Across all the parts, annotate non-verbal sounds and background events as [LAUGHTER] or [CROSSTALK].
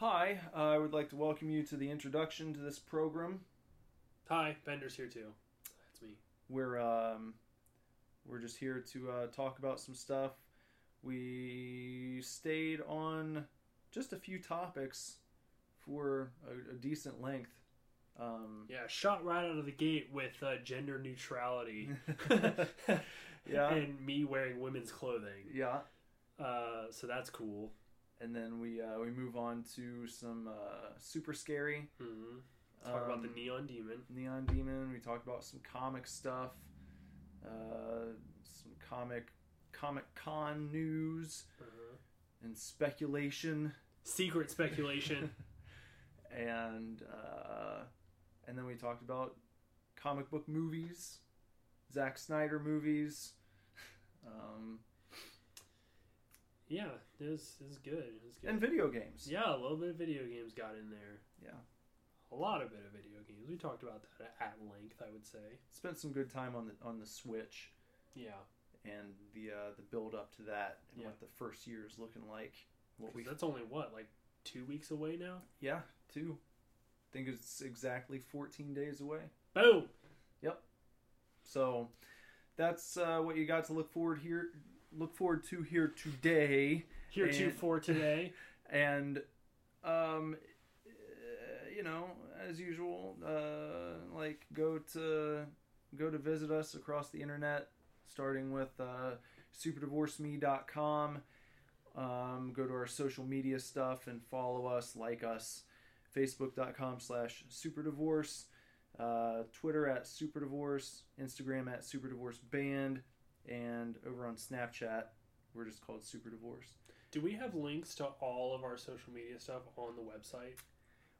Hi, uh, I would like to welcome you to the introduction to this program. Hi, Bender's here too. That's me. We're um, we're just here to uh, talk about some stuff. We stayed on just a few topics for a, a decent length. Um, Yeah, shot right out of the gate with uh, gender neutrality [LAUGHS] [LAUGHS] yeah, and me wearing women's clothing. yeah, Uh, so that's cool. And then we uh, we move on to some uh, super scary hmm Talk about the um, neon demon. Neon Demon. We talked about some comic stuff, uh, some comic comic con news Uh-huh. and speculation, Secret speculation. [LAUGHS] and uh, and then we talked about comic book movies, Zack Snyder movies. [LAUGHS] Um, yeah, it was, it was good. It was good. and video games. yeah, a little bit of video games got in there. Yeah. A lot of bit of video games. We talked about that at length, I would say. Spent some good time on the on the Switch Yeah. and the uh, the build up to that and Yeah. what the first year is looking like. What we That's only what, like two weeks away now? Yeah, two. I think it's exactly 14 days away. Boom! Yep. So that's uh, what you got to look forward here. Look forward to here today, Here to for today. [LAUGHS] and um, uh, you know, as usual, uh, like go to go to visit us across the internet, starting with uh, superdivorceme.com. Um, go to our social media stuff and follow us, like us, facebook.com slash superdivorce, uh, Twitter at superdivorce, Instagram at superdivorceband, and over on Snapchat, we're just called Super Divorce. Do we have links to all of our social media stuff on the website?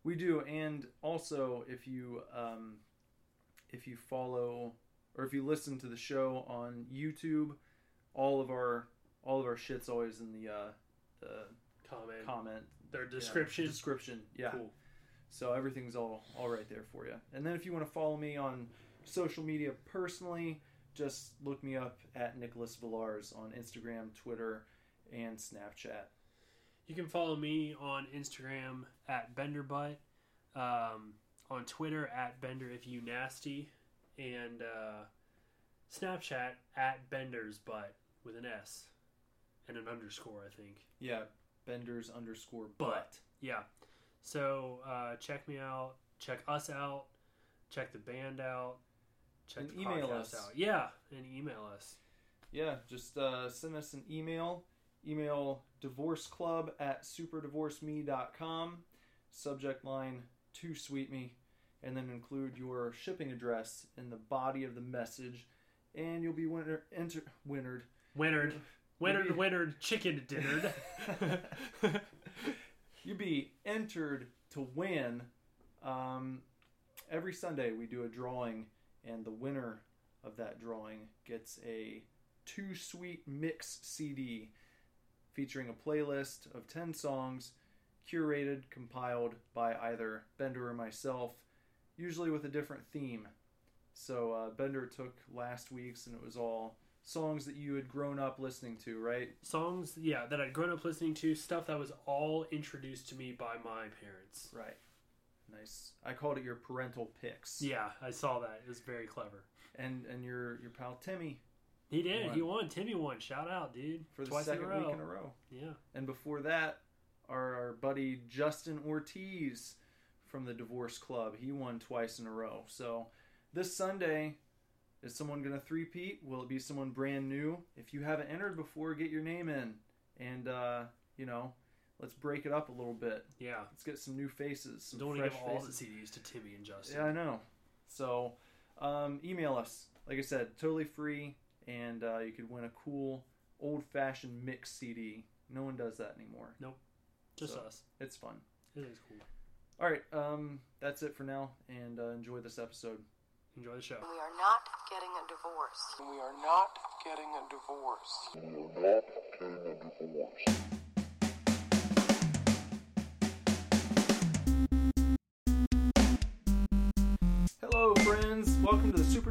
We do, and also if you um, if you follow or if you listen to the show on YouTube, all of our all of our shit's always in the uh, the Comment. comment Their yeah, description. description. Yeah, Cool. so everything's all all right there for you. And then if you want to follow me on social media personally, just look me up at Nicholas Villars on Instagram, Twitter, and Snapchat. You can follow me on Instagram at BenderButt, um, on Twitter at Bender if you nasty, and uh, Snapchat at Bender's Butt with an S and an underscore, I think. Yeah, Benders underscore Butt. butt. Yeah. So uh, check me out. Check us out. Check the band out. Check And the email us. out. Yeah, and email us. Yeah, just uh, send us an email. Email divorceclub at superdivorceme.com. Subject line, too sweet me. And then include your shipping address in the body of the message. And you'll be winner, enter, winnered. Wintered, Maybe- wintered, chicken dinnered. [LAUGHS] You'll be entered to win. Um, every Sunday we do a drawing, and the winner of that drawing gets a two sweet Mix CD featuring a playlist of 10 songs curated, compiled by either Bender or myself, usually with a different theme. So uh, Bender took last week's, and it was all songs that you had grown up listening to, right? songs yeah that i'd grown up listening to stuff that was all introduced to me by my parents Right. Nice. I called it your parental picks. yeah i saw that it was very clever And and your your pal Timmy he did Won. he won timmy won shout out dude for the Twice second in week in a row. yeah And before that, our, our buddy Justin Ortiz from the Divorce Club. He won twice in a row. So this Sunday, is someone going to three-peat? Will it be someone brand new? If you haven't entered before, get your name in. And, uh, you know, let's break it up a little bit. yeah Let's get some new faces. Some don't fresh give all the faces. cds to timmy and justin Yeah, I know. So, um, email us. Like I said, totally free, and uh, you could win a cool old-fashioned mix CD. No one does that anymore. Nope. Just so- us It's fun. it is cool All right, um, that's it for now, and uh, enjoy this episode. enjoy the show We are not getting a divorce. We are not getting a divorce. Hello,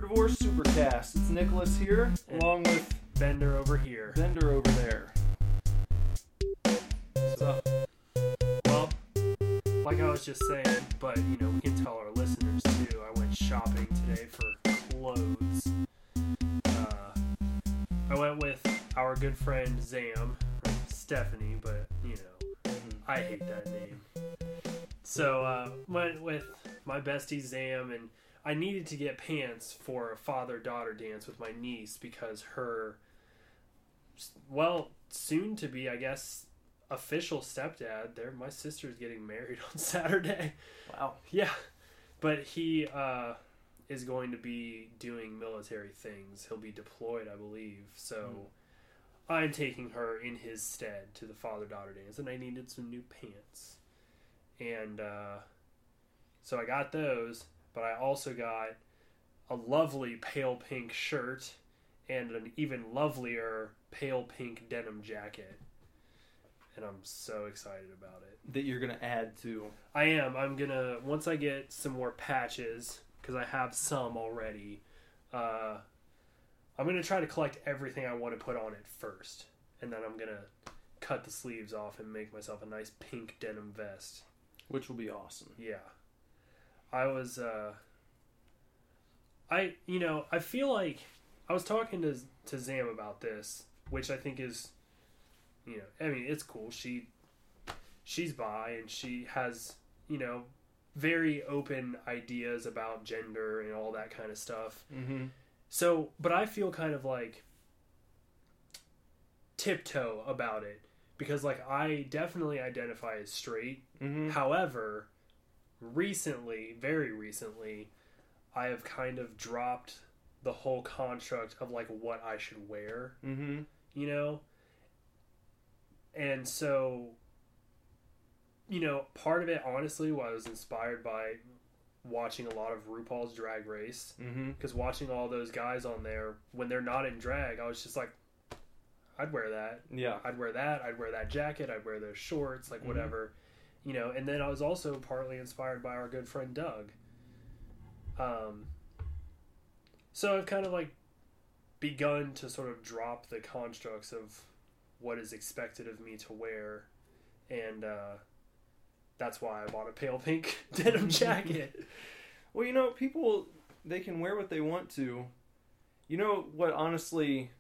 Divorce Supercast. It's Nicholas here, along with bender over here Bender over there. What's up? well like I was just saying, but you know, we can tell our listeners too. I went shopping today for clothes. Uh, I went with our good friend Zam, Stephanie, but you know, I hate that name. So uh, went with my bestie Zam, and I needed to get pants for a father-daughter dance with my niece because her, well, soon to be, I guess, official stepdad. There, my sister's getting married [LAUGHS] on Saturday. Wow. Yeah, but he uh, is going to be doing military things. He'll be deployed, I believe. So I'm taking her in his stead to the father daughter dance, and I needed some new pants. And uh, so I got those, but I also got a lovely pale pink shirt and an even lovelier pale pink denim jacket. And I'm so excited about it. That you're gonna add to. I am. I'm gonna once I get some more patches because I have some already. Uh, I'm gonna try to collect everything I want to put on it first, and then I'm gonna cut the sleeves off and make myself a nice pink denim vest. Which will be awesome. Yeah, I was. Uh, I you know I feel like I was talking to to Zam about this, which I think is, you know, I mean it's cool. She she's bi and she has you know very open ideas about gender and all that kind of stuff. Mm-hmm. So, but I feel kind of like tiptoe about it because like I definitely identify as straight. Mm-hmm. However, recently, very recently, I have kind of dropped the whole construct of like what I should wear, Mm-hmm. you know? And so you know, part of it honestly was inspired by watching a lot of RuPaul's Drag Race Mm-hmm. because watching all those guys on there when they're not in drag, I was just like, I'd wear that. Yeah. I'd wear that. I'd wear that jacket. I'd wear those shorts, like Mhm. whatever, you know. And then I was also partly inspired by our good friend Doug. Um. So I've kind of like begun to sort of drop the constructs of what is expected of me to wear, and uh, that's why I bought a pale [LAUGHS] pink [LAUGHS] denim [LAUGHS] jacket. Well, you know, people they can wear what they want to. You know what? Honestly,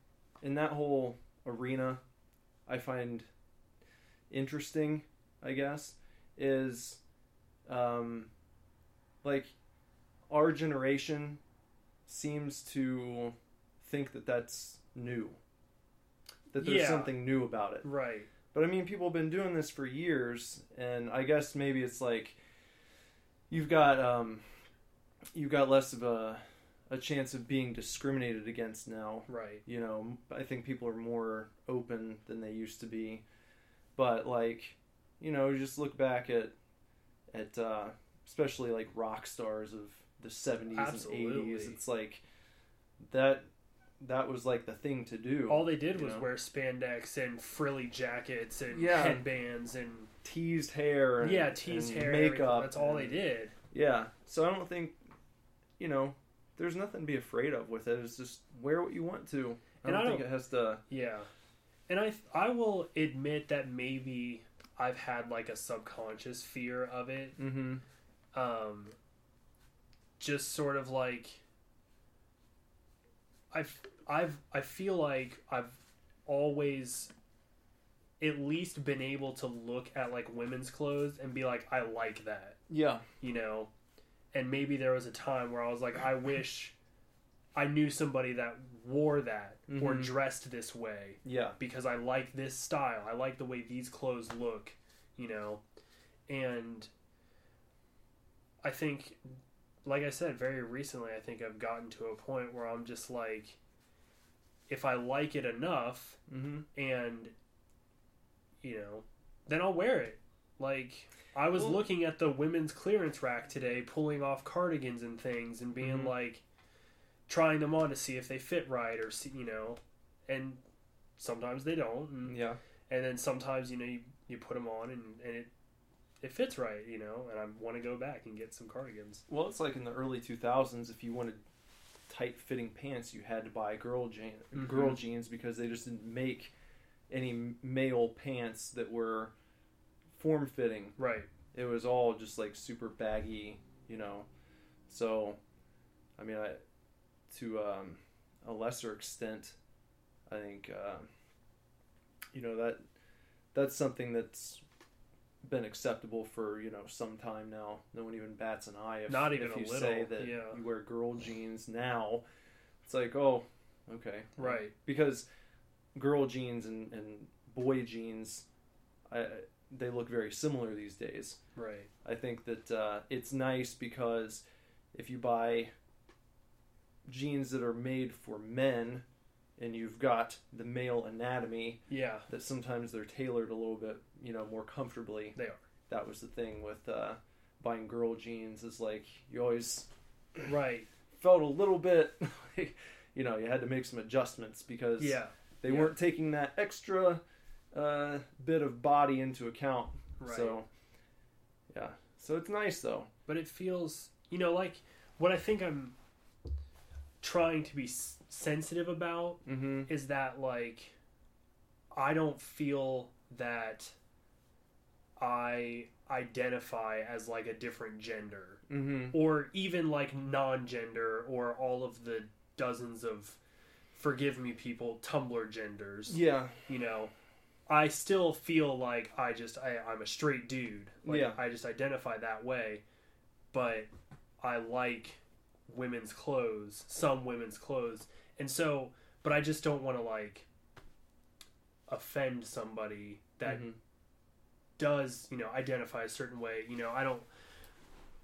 in that whole arena, I find interesting. I guess is, um, like, our generation seems to think that that's new. That there's Yeah. something new about it. Right. But I mean, people have been doing this for years, and I guess maybe it's like you've got um, you've got less of a a chance of being discriminated against now. Right. You know, I think people are more open than they used to be. But like, you know, just look back at at uh, especially like rock stars of the seventies and eighties. It's like that that was like the thing to do. All they did was know? wear spandex and frilly jackets and Yeah. headbands and teased hair and yeah, teased and hair, and makeup. That's all they did. Yeah, so I don't think, you know, there's nothing to be afraid of with it. It's just wear what you want to. I And don't I think don't- it has to. Yeah, and I I will admit that maybe I've had like a subconscious fear of it. Mm-hmm. Um, just sort of like I've I've I feel like I've always at least been able to look at like women's clothes and be like I like that. Yeah. you know and maybe there was a time where i was like i wish i knew somebody that wore that or Mhm. dressed this way Yeah. because i like this style i like the way these clothes look you know and i think like i said very recently i think i've gotten to a point where i'm just like if i like it enough Mm-hmm. and you know then i'll wear it like i was Well- looking at the women's clearance rack today pulling off cardigans and things and being Mhm. like trying them on to see if they fit right or see you know and sometimes they don't and, Yeah. and then sometimes you know you, you put them on and, and it it fits right you know and i want to go back and get some cardigans Well, it's like in the early 2000s. If you wanted tight-fitting pants, you had to buy girl jean, Mhm. girl jeans because they just didn't make any male pants that were form-fitting. right It was all just like super baggy, you know. So, I mean, I to um, a lesser extent, I think uh, you know that that's something that's been acceptable for you know some time now. No one even bats an eye if Not even if you little, say that yeah. you wear girl jeans now. It's like oh, okay, Right. because girl jeans and, and boy jeans, I, they look very similar these days. Right. I think that uh, it's nice because if you buy jeans that are made for men and you've got the male anatomy, Yeah. that sometimes they're tailored a little bit, you know, more comfortably. They are. That was the thing with uh, buying girl jeans is like you always [CLEARS THROAT] Right. felt a little bit, [LAUGHS] like, you know, you had to make some adjustments because Yeah. they Yeah. weren't taking that extra uh, bit of body into account. Right. So, yeah. So it's nice though. but it feels you know like what i think i'm trying to be s- sensitive about Mm-hmm. is that like i don't feel that i identify as like a different gender Mm-hmm. or even like non-gender or all of the dozens of forgive me people tumblr genders Yeah. you know i still feel like i just I, i'm a straight dude like Yeah. i just identify that way but i like women's clothes some women's clothes and so but i just don't want to like offend somebody that Mhm. does you know identify a certain way you know i don't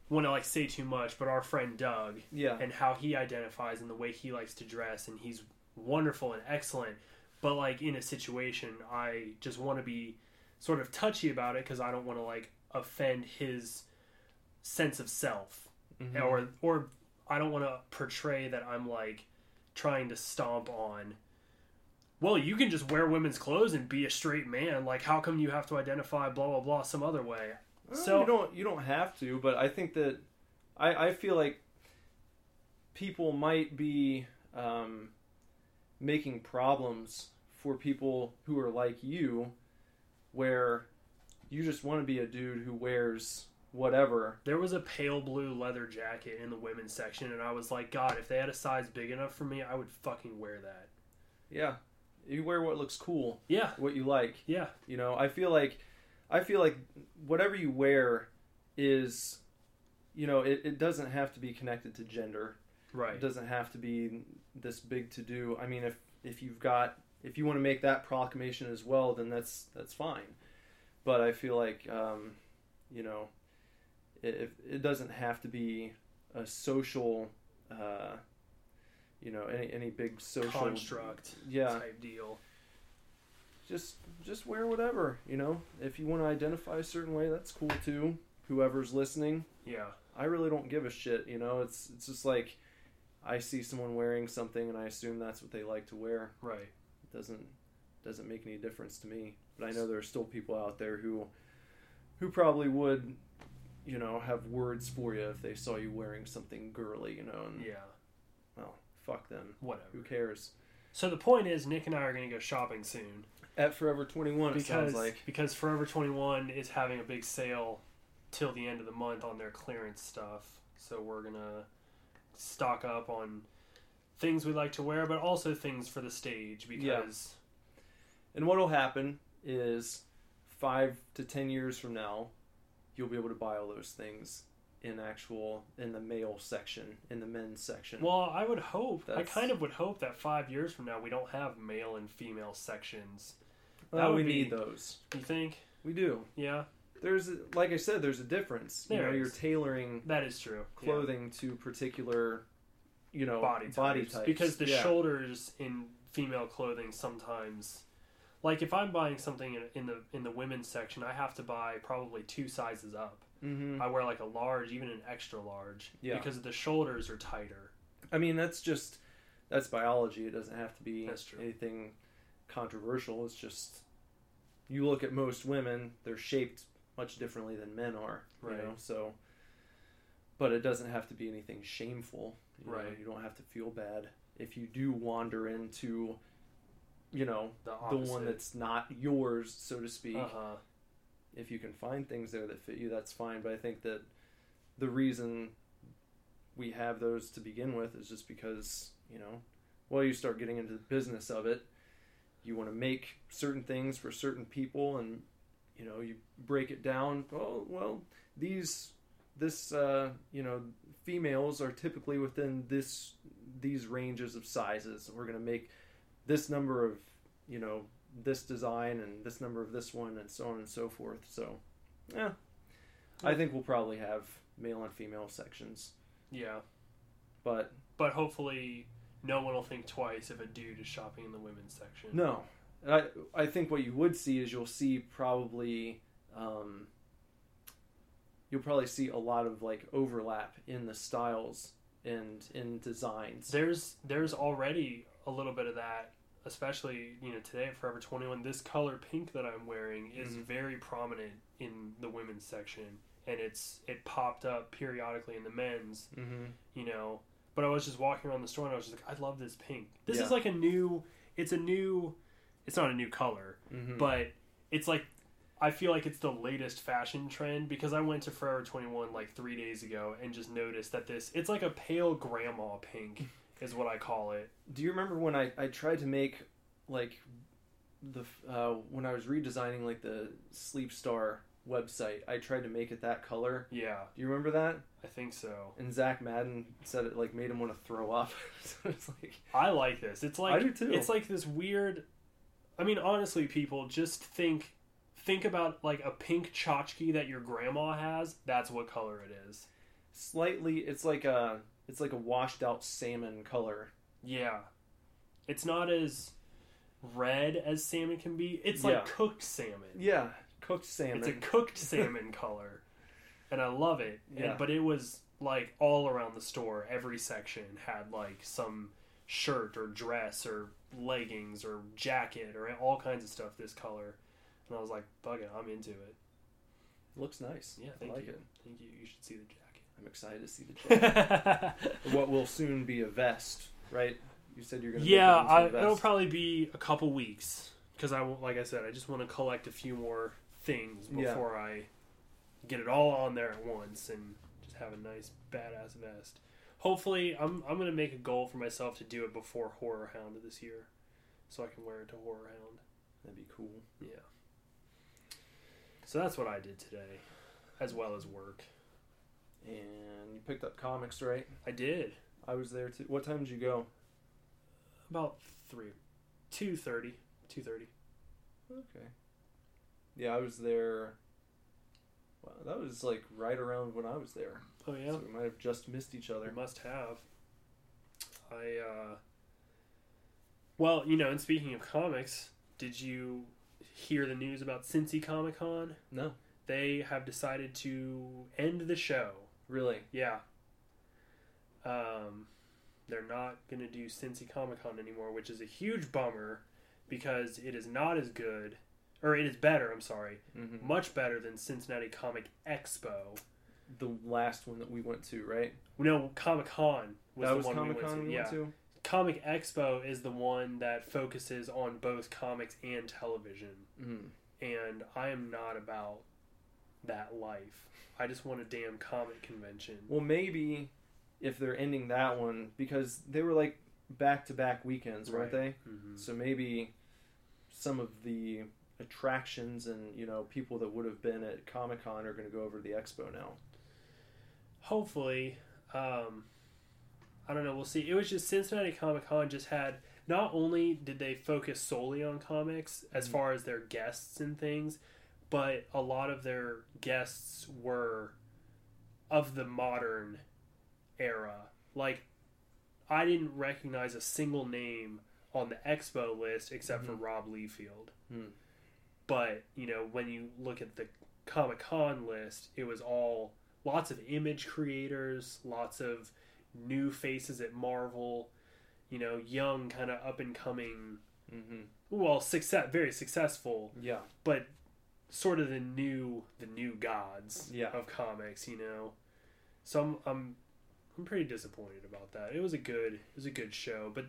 want to like say too much but our friend doug Yeah. and how he identifies and the way he likes to dress and he's wonderful and excellent but like in a situation i just want to be sort of touchy about it because i don't want to like offend his sense of self Mhm. or or i don't want to portray that i'm like trying to stomp on well you can just wear women's clothes and be a straight man. Like how come you have to identify blah blah blah some other way? Well, so- you don't you don't have to, but I think that I I feel like people might be um, making problems for people who are like you, where you just want to be a dude who wears whatever. There was a pale blue leather jacket in the women's section, and I was like, God, if they had a size big enough for me, I would fucking wear that. Yeah, you wear what looks cool, Yeah, what you like. yeah, You know, I feel like I feel like whatever you wear is, you know, it, it doesn't have to be connected to gender. right. It doesn't have to be this big to do. I mean, if if you've got if you want to make that proclamation as well, then that's that's fine. But I feel like um, you know, it, it doesn't have to be a social, uh, you know, any any big social Construct Yeah, type deal. just just wear whatever. You know, if you want to identify a certain way, that's cool too. Whoever's listening, Yeah, I really don't give a shit. You know, it's it's just like I see someone wearing something and I assume that's what they like to wear. right. It doesn't doesn't make any difference to me. But I know there are still people out there who who probably would, you know, have words for you if they saw you wearing something girly. You know, and Yeah, well, fuck them. whatever. Who cares? So the point is, Nick and I are going to go shopping soon At Forever Twenty One, it because sounds like. because Forever Twenty One is having a big sale till the end of the month on their clearance stuff. So we're gonna stock up on things we like to wear, but also things for the stage Yeah. because And what'll happen is five to ten years from now, you'll be able to buy all those things in actual in the male section, in the men's section. Well, I would hope. I kind of would hope that five years from now we don't have male and female sections. That we be- need those. You think? We do. Yeah, There's a, like I said, there's a difference. There you know, you're tailoring that is true. Yeah. clothing to particular, you know, body types. body types. because the Yeah. shoulders in female clothing sometimes. Like if I'm buying something in, in the in the women's section, I have to buy probably two sizes up. Mhm. I wear like a large, even an extra large, Yeah. because the shoulders are tighter. I mean, that's just that's biology. It doesn't have to be anything controversial. It's just you look at most women; they're shaped much differently than men are. You Right. know, so. But it doesn't have to be anything shameful. You know, Right. you don't have to feel bad if you do wander into, you know, The the one that's not yours, so to speak. Uh huh. if you can find things there that fit you, that's fine. But I think that the reason we have those to begin with is just because you know, well, you start getting into the business of it. You want to make certain things for certain people, and you know, you break it down. Oh, well, these this uh, you know females are typically within this these ranges of sizes. We're going to make this number of you know this design and this number of this one and so on and so forth. So, yeah, I think we'll probably have male and female sections, Yeah, but but hopefully no one will think twice if a dude is shopping in the women's section. no. I I think what you would see is you'll see probably um, you'll probably see a lot of like overlap in the styles and in designs. There's there's already a little bit of that, especially you know today at Forever 21. This color pink that I'm wearing is Mhm. very prominent in the women's section, and it's it popped up periodically in the men's. Mm-hmm. You know, but I was just walking around the store and I was just like, I love this pink. This Yeah. is like a new. It's a new. It's not a new color, Mm-hmm. but it's like I feel like it's the latest fashion trend because I went to Forever 21 like 3 days ago and just noticed that this it's like a pale grandma pink is what I call it. Do you remember when I, I tried to make like the uh, when I was redesigning like the Sleep Star website? I tried to make it that color. Yeah, Do you remember that? I think so. And Zach Madden said it like made him want to throw up. [LAUGHS] so it's like I like this. It's like I do too. it's like this weird I mean honestly people just think think about like a pink tchotchke that your grandma has, that's what color it is. Slightly. It's like a it's like a washed out salmon color. Yeah. It's not as red as salmon can be. It's Yeah. like cooked salmon. Yeah, cooked salmon. It's a cooked salmon [LAUGHS] color, and I love it. And- Yeah. but it was like all around the store. Every section had like some shirt or dress or leggings or jacket or all kinds of stuff this color. And I was like, "Bug it, I'm into it." looks nice. Yeah, I thank like you. it. Thank you. You should see the I'm excited to see the [LAUGHS] what will soon be a vest, right? You said you're gonna. yeah, I, it'll probably be a couple weeks because I, like I said, I just want to collect a few more things Yeah. before I get it all on there at once and just have a nice badass vest. Hopefully, I'm I'm gonna make a goal for myself to do it before Horror Hound this year, so I can wear it to Horror Hound. That'd be cool. Yeah. So that's what I did today, as well as work. And you picked up comics, right? I did I was there too. What time did you go? about three, two thirty, two thirty. Okay. Yeah, I was there. Wow, that was like right around when I was there. Oh yeah. So we might have just missed each other. They must have. I uh Well, you know, and speaking of comics, did you hear the news about Cincy Comic Con? No, They have decided to end the show. Really. Yeah. Um they're not going to do Cincy Comic Con anymore, which is a huge bummer because it is not as good or it is better, I'm sorry, Mm-hmm. much better than Cincinnati Comic Expo. The last one that we went to, right? No, Comic Con was that the was one Comic we went to. we yeah. went to. Comic Expo is the one that focuses on both comics and television. Mm. And I am not about that life. I just want a damn comic convention. Well, maybe if they're ending that one because they were like back to back weekends, weren't Right. they? Mhm. So maybe some of the attractions and you know people that would have been at Comic Con are going to go over to the expo now. Hopefully, um, I don't know. We'll see. It was just Cincinnati Comic Con just had. Not only did they focus solely on comics as Mhm. far as their guests and things, but a lot of their guests were of the modern era. Like, I didn't recognize a single name on the expo list except for Mhm. Rob Liefeld. Hmm. But, you know, when you look at the Comic Con list, it was all lots of image creators, lots of new faces at Marvel, you know, young, kind of up and coming, Mm-hmm. well, success, very successful, Yeah. but sort of the new, the new gods Yeah. of comics, you know. So I'm, I'm, I'm pretty disappointed about that. It was a good, it was a good show, but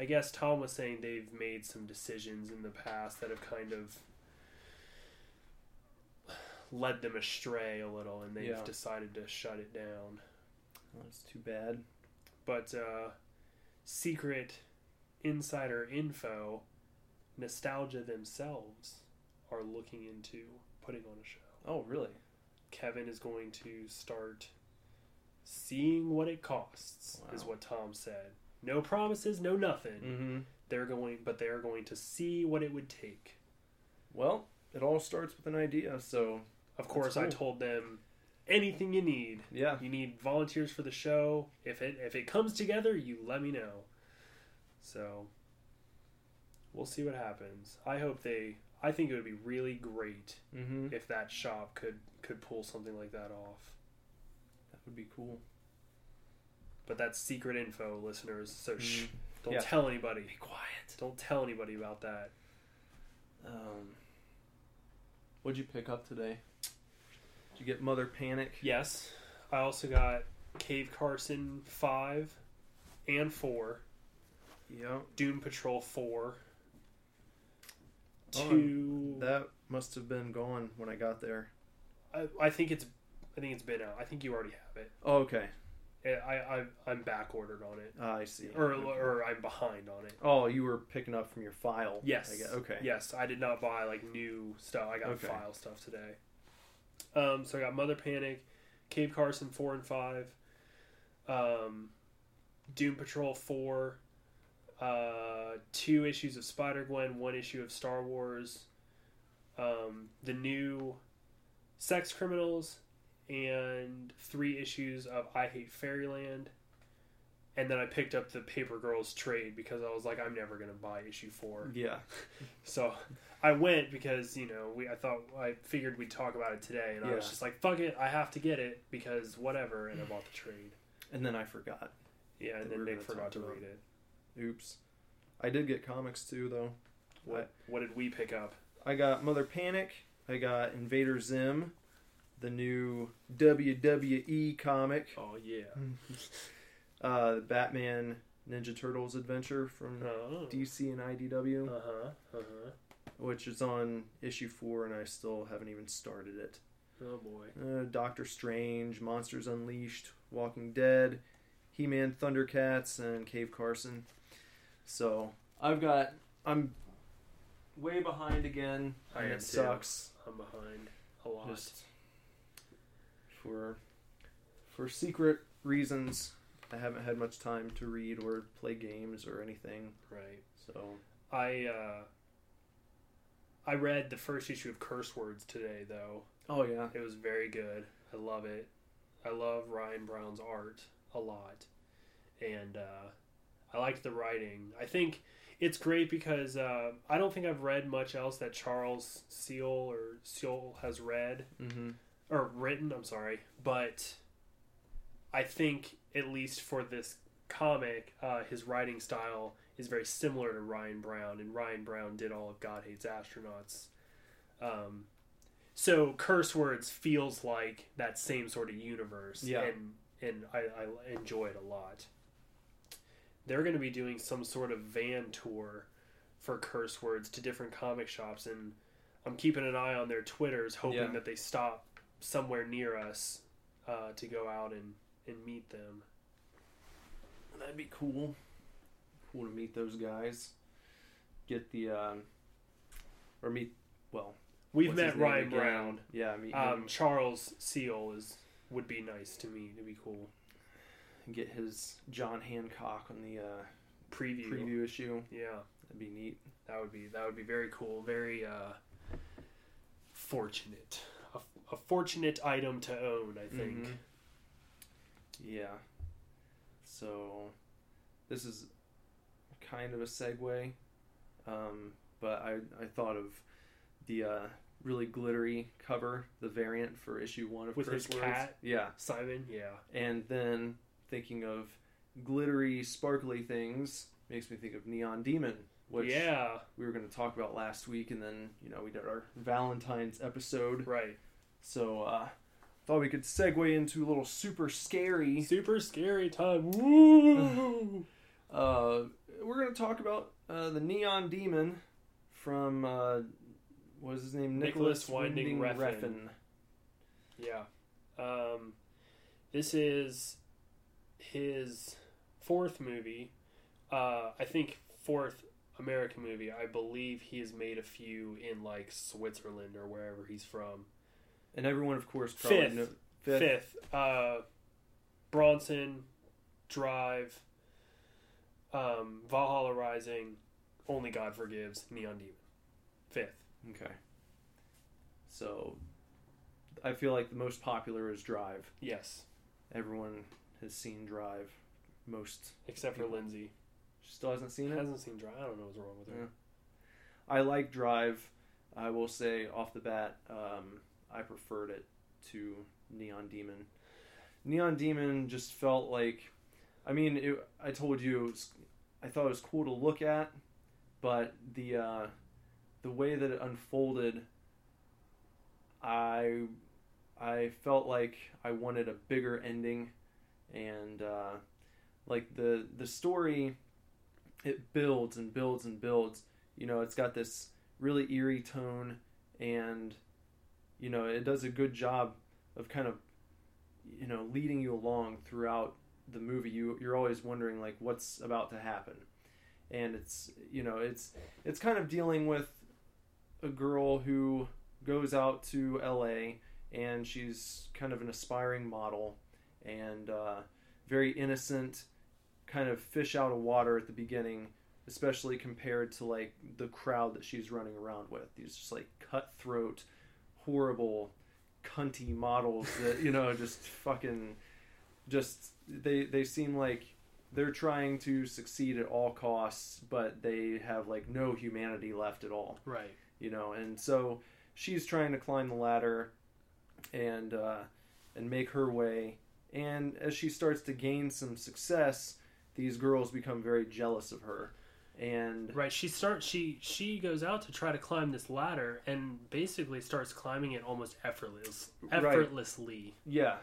I guess Tom was saying they've made some decisions in the past that have kind of led them astray a little, and they've Yeah. decided to shut it down. That's too bad. But uh, secret insider info, Nostalgia themselves are looking into putting on a show. Oh, really? Kevin is going to start seeing what it costs, is what Tom said. No promises, no nothing. Mm-hmm. They're going, but they're going to see what it would take. Well, it all starts with an idea, so Of course, I told them anything you need. yeah. You need volunteers for the show. If it if it comes together, you let me know. So we'll see what happens. I hope they. I think it would be really great Mm-hmm. if that shop could could pull something like that off. That would be cool. But that's secret info, listeners. So shh, Mhm. don't Yeah. tell anybody. Be quiet. Don't tell anybody about that. Um, what'd you pick up today? Did you get Mother Panic? Yes, I also got Cave Carson five and four, Yeah. Doom Patrol four, Oh, two. That must have been gone when I got there. I, I think it's I think it's been out. I think you already have it. Oh, okay. I, I I'm back ordered on it, Ah, I see. or or I'm behind on it. Oh, you were picking up from your file. Yes. Okay. Yes, I did not buy like new stuff. I got Okay. file stuff today. Um, so I got Mother Panic, Cave Carson four and five, um, Doom Patrol four, uh, two issues of Spider Gwen, one issue of Star Wars, um, the new Sex Criminals, and three issues of I Hate Fairyland. And then I picked up the Paper Girls trade because I was like, I'm never gonna buy issue four. Yeah. [LAUGHS] So I went because you know we I thought I figured we'd talk about it today, and I was just like, "Fuck it, I have to get it because whatever," and I bought the trade. And then I forgot. Yeah, and then Nick forgot to about. read it. Oops. I did get comics too, though. What What did we pick up? I got Mother Panic. I got Invader Zim, the new WWE comic. Oh yeah. [LAUGHS] Uh, the Batman Ninja Turtles adventure from Oh. DC and IDW, Uh huh. Uh huh. which is on issue four, and I still haven't even started it. Oh boy. Uh, Doctor Strange, Monsters Unleashed, Walking Dead, He Man, Thundercats, and Cave Carson. So I've got I'm way behind again, I am it too. sucks. I'm behind a lot. Just for for secret reasons, I haven't had much time to read or play games or anything. right. So I uh. I read the first issue of Curse Words today, though. oh yeah, It was very good. I love it. I love Ryan Browne's art a lot, and uh, I liked the writing. I think it's great because uh, I don't think I've read much else that Charles Seal or Seal has read mm-hmm. or written. I'm sorry, but I think at least for this comic, uh, his writing style is very similar to Ryan Browne, and Ryan Browne did all of God Hates Astronauts. Um, so curse words feels like that same sort of universe, Yeah. and and I, I enjoy it a lot. They're going to be doing some sort of van tour for curse words to different comic shops, and I'm keeping an eye on their Twitters, hoping Yeah. that they stop somewhere near us uh, to go out and, and meet them. That'd be cool. Cool to meet those guys. Get the um, or meet well. We've met Ryan? Browne. Yeah, meet Um. Charles Seal is would be nice to meet. It'd be cool. Get his John Hancock on the uh, Preview. preview issue. Yeah, That'd be neat. that would be that would be very cool. Very uh, fortunate. A, a fortunate item to own. I think. Mhm. Yeah. So, this is kind of a segue, um, but I I thought of the uh, really glittery cover, the variant for issue one of With Curse his Words. cat? Yeah, Simon. Yeah. and then thinking of glittery, sparkly things makes me think of Neon Demon, which yeah. we were going to talk about last week, and then you know we did our Valentine's episode. Right. So uh thought we could segue into a little super scary. Super scary time. [SIGHS] Woo! Uh we're gonna talk about uh the Neon Demon from uh what was his name? Nicholas Winding Refn. Yeah. Um, this is his fourth movie. Uh, I think fourth American movie. I believe he has made a few in like Switzerland or wherever he's from. And everyone, of course, probably Fifth. Fifth, uh, Bronson, Drive, um, Valhalla Rising, Only God Forgives, Neon Demon. Fifth. Okay. So, I feel like the most popular is Drive. Yes, Everyone has seen Drive. Most except for Lindsay. she still hasn't seen it. Hasn't seen Drive. I don't know what's wrong with her. Yeah. I like Drive. I will say off the bat, um, I preferred it to Neon Demon. Neon Demon just felt like, I mean, it, I told you, was, I thought it was cool to look at, but the uh, the way that it unfolded, I I felt like I wanted a bigger ending, and uh, like the the story, it builds and builds and builds. You know, it's got this really eerie tone, and you know, it does a good job of kind of you know leading you along throughout the movie. You you're always wondering like what's about to happen, and it's you know it's it's kind of dealing with a girl who goes out to L.A. and she's kind of an aspiring model and uh, very innocent, kind of fish out of water at the beginning, especially compared to like the crowd that she's running around with. These just like cutthroat, horrible, cunty models that you know [LAUGHS] just fucking, just they they seem like they're trying to succeed at all costs, but they have like no humanity left at all Right. you know and so she's trying to climb the ladder and uh, and make her way and as she starts to gain some success these girls become very jealous of her and Right. She starts. She she goes out to try to climb this ladder and basically starts climbing it almost effortless, Right. effortlessly. yeah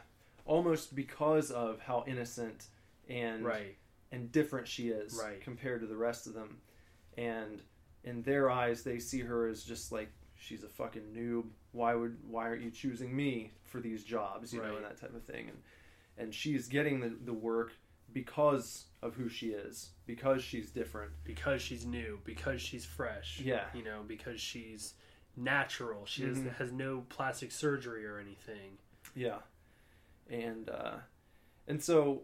almost because of how innocent and Right. and different she is Right. compared to the rest of them and in their eyes they see her as just like she's a fucking noob why would why aren't you choosing me for these jobs you know and that type of thing and and she's getting the, the work because of who she is because she's different Because she's new. Because she's fresh. Yeah. You know. Because she's natural. She Mhm. has, has no plastic surgery or anything. Yeah, and uh, and so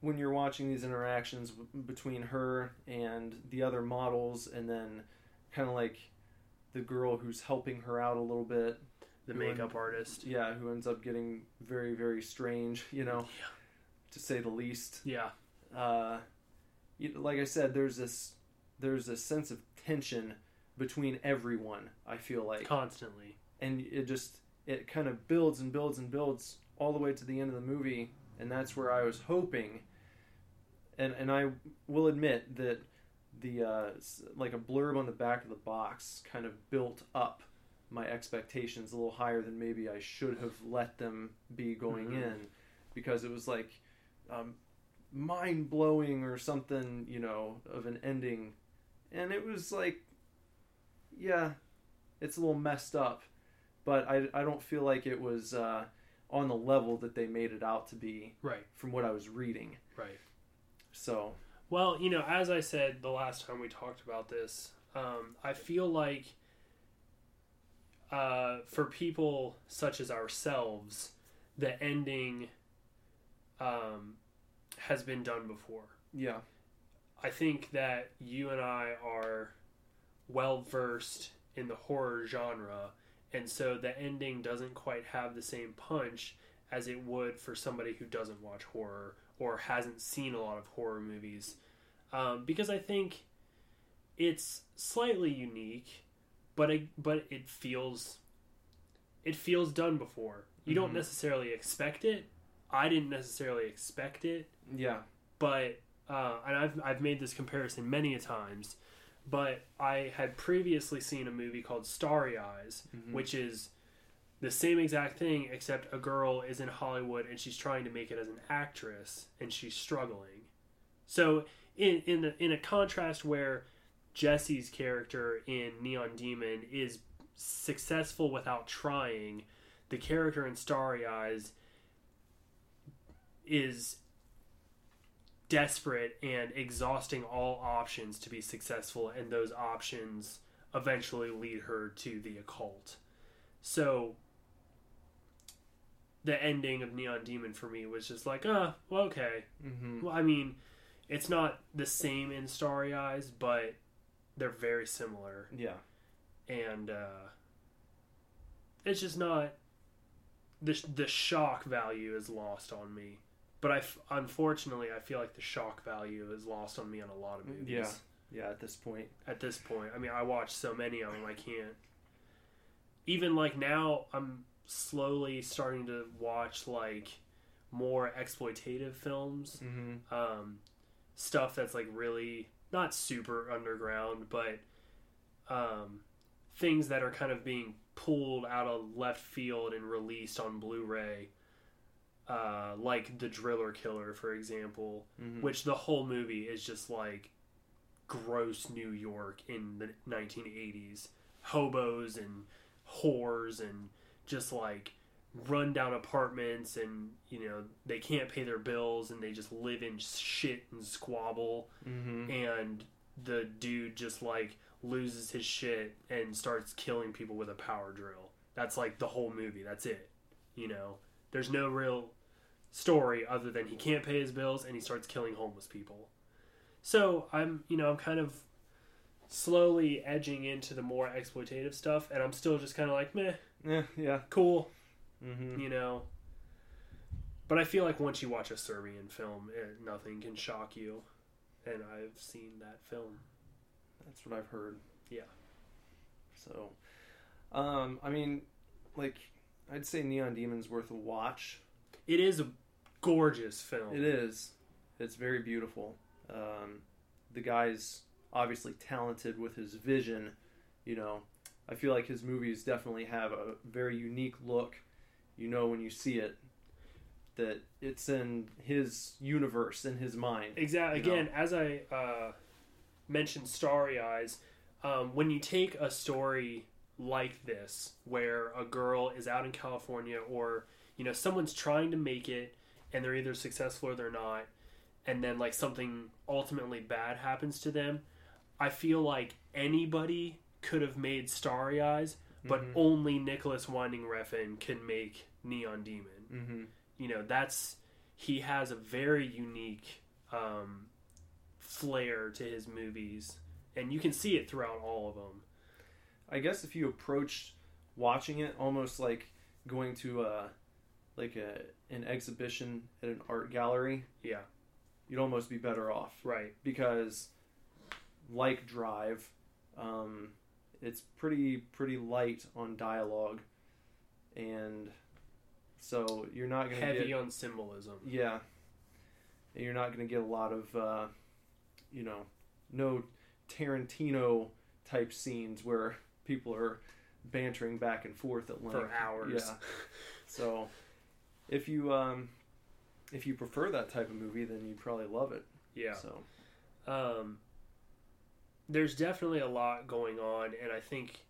when you're watching these interactions w- between her and the other models, and then kind of like the girl who's helping her out a little bit, The makeup en- artist. yeah, who ends up getting very very strange, you know, Yeah. to say the least. Yeah. Uh, you, like I said, there's this there's a sense of tension between everyone. I feel like Constantly. and it just it kind of builds and builds and builds all the way to the end of the movie and that's where i was hoping and and i will admit that the uh, like a blurb on the back of the box kind of built up my expectations a little higher than maybe i should have let them be going Mhm. in because it was like um, mind blowing or something you know of an ending and it was like yeah it's a little messed up but I, I don't feel like it was uh, on the level that they made it out to be Right. from what I was reading. Right. So Well, you know, as I said the last time we talked about this, um, I feel like uh, for people such as ourselves, the ending um, has been done before. yeah, I think that you and I are well versed in the horror genre, and so the ending doesn't quite have the same punch as it would for somebody who doesn't watch horror or hasn't seen a lot of horror movies. Um, because I think it's slightly unique, but it, but it feels it feels done before. You don't Mhm. necessarily expect it. I didn't necessarily expect it yeah, but uh, and I've I've made this comparison many a times, but I had previously seen a movie called Starry Eyes, Mhm. which is the same exact thing except a girl is in Hollywood and she's trying to make it as an actress and she's struggling. So in in a, in a contrast where Jesse's character in Neon Demon is successful without trying, the character in Starry Eyes is desperate and exhausting all options to be successful, and those options eventually lead her to the occult. So the ending of Neon Demon for me was just like, uh, well, okay. Mm-hmm. Well, I mean, it's not the same in Starry Eyes, but they're very similar, Yeah. and uh, it's just not the the shock value is lost on me. But I unfortunately I feel like the shock value is lost on me on a lot of movies. Yeah. Yeah. At this point. At this point, I mean, I watch so many of them, I can't. Even like now, I'm slowly starting to watch like more exploitative films Mm-hmm. um, stuff that's like really not super underground, but um, things that are kind of being pulled out of left field and released on Blu-ray, uh, like the Driller Killer, for example, Mhm. which the whole movie is just like gross New York in the 1980s, hobos and whores and just like run down apartments and you know they can't pay their bills and they just live in shit and squabble. Mm-hmm. and the dude just like loses his shit and starts killing people with a power drill. That's like the whole movie. That's it. You know? There's no real story other than he can't pay his bills and he starts killing homeless people. So i'm you know i'm kind of slowly edging into the more exploitative stuff and i'm still just kind of like meh. Yeah. Yeah. cool Mm-hmm. you know. But I feel like once you watch a Serbian film, it, nothing can shock you, and I've seen that film. That's what I've heard. Yeah. So, um, I mean, like, I'd say Neon Demon's worth a watch. It is a gorgeous film. It is. It's very beautiful. Um, the guy's obviously talented with his vision. You know, I feel like his movies definitely have a very unique look. You know when you see it that it's in his universe, in his mind. Exactly. You know? Again, as I uh, mentioned, Starry Eyes. Um, when you take a story like this, where a girl is out in California, or you know someone's trying to make it, and they're either successful or they're not, and then like something ultimately bad happens to them, I feel like anybody could have made Starry Eyes, but Mhm. only Nicolas Winding Refn can make Neon Demon. Mm-hmm. you know that's he has a very unique um, flair to his movies and you can see it throughout all of them I guess if you approached watching it almost like going to a like a an exhibition at an art gallery, yeah. you'd almost be better off. Right. Because like Drive, um, it's pretty pretty light on dialogue, and so you're not gonna heavy get on symbolism. Yeah, and you're not gonna get a lot of uh, you know no Tarantino type scenes where [LAUGHS] people are bantering back and forth at length. for hours. Yeah. So if you um, if you prefer that type of movie, then you'd probably love it. yeah. So. Um, there's definitely a lot going on and i think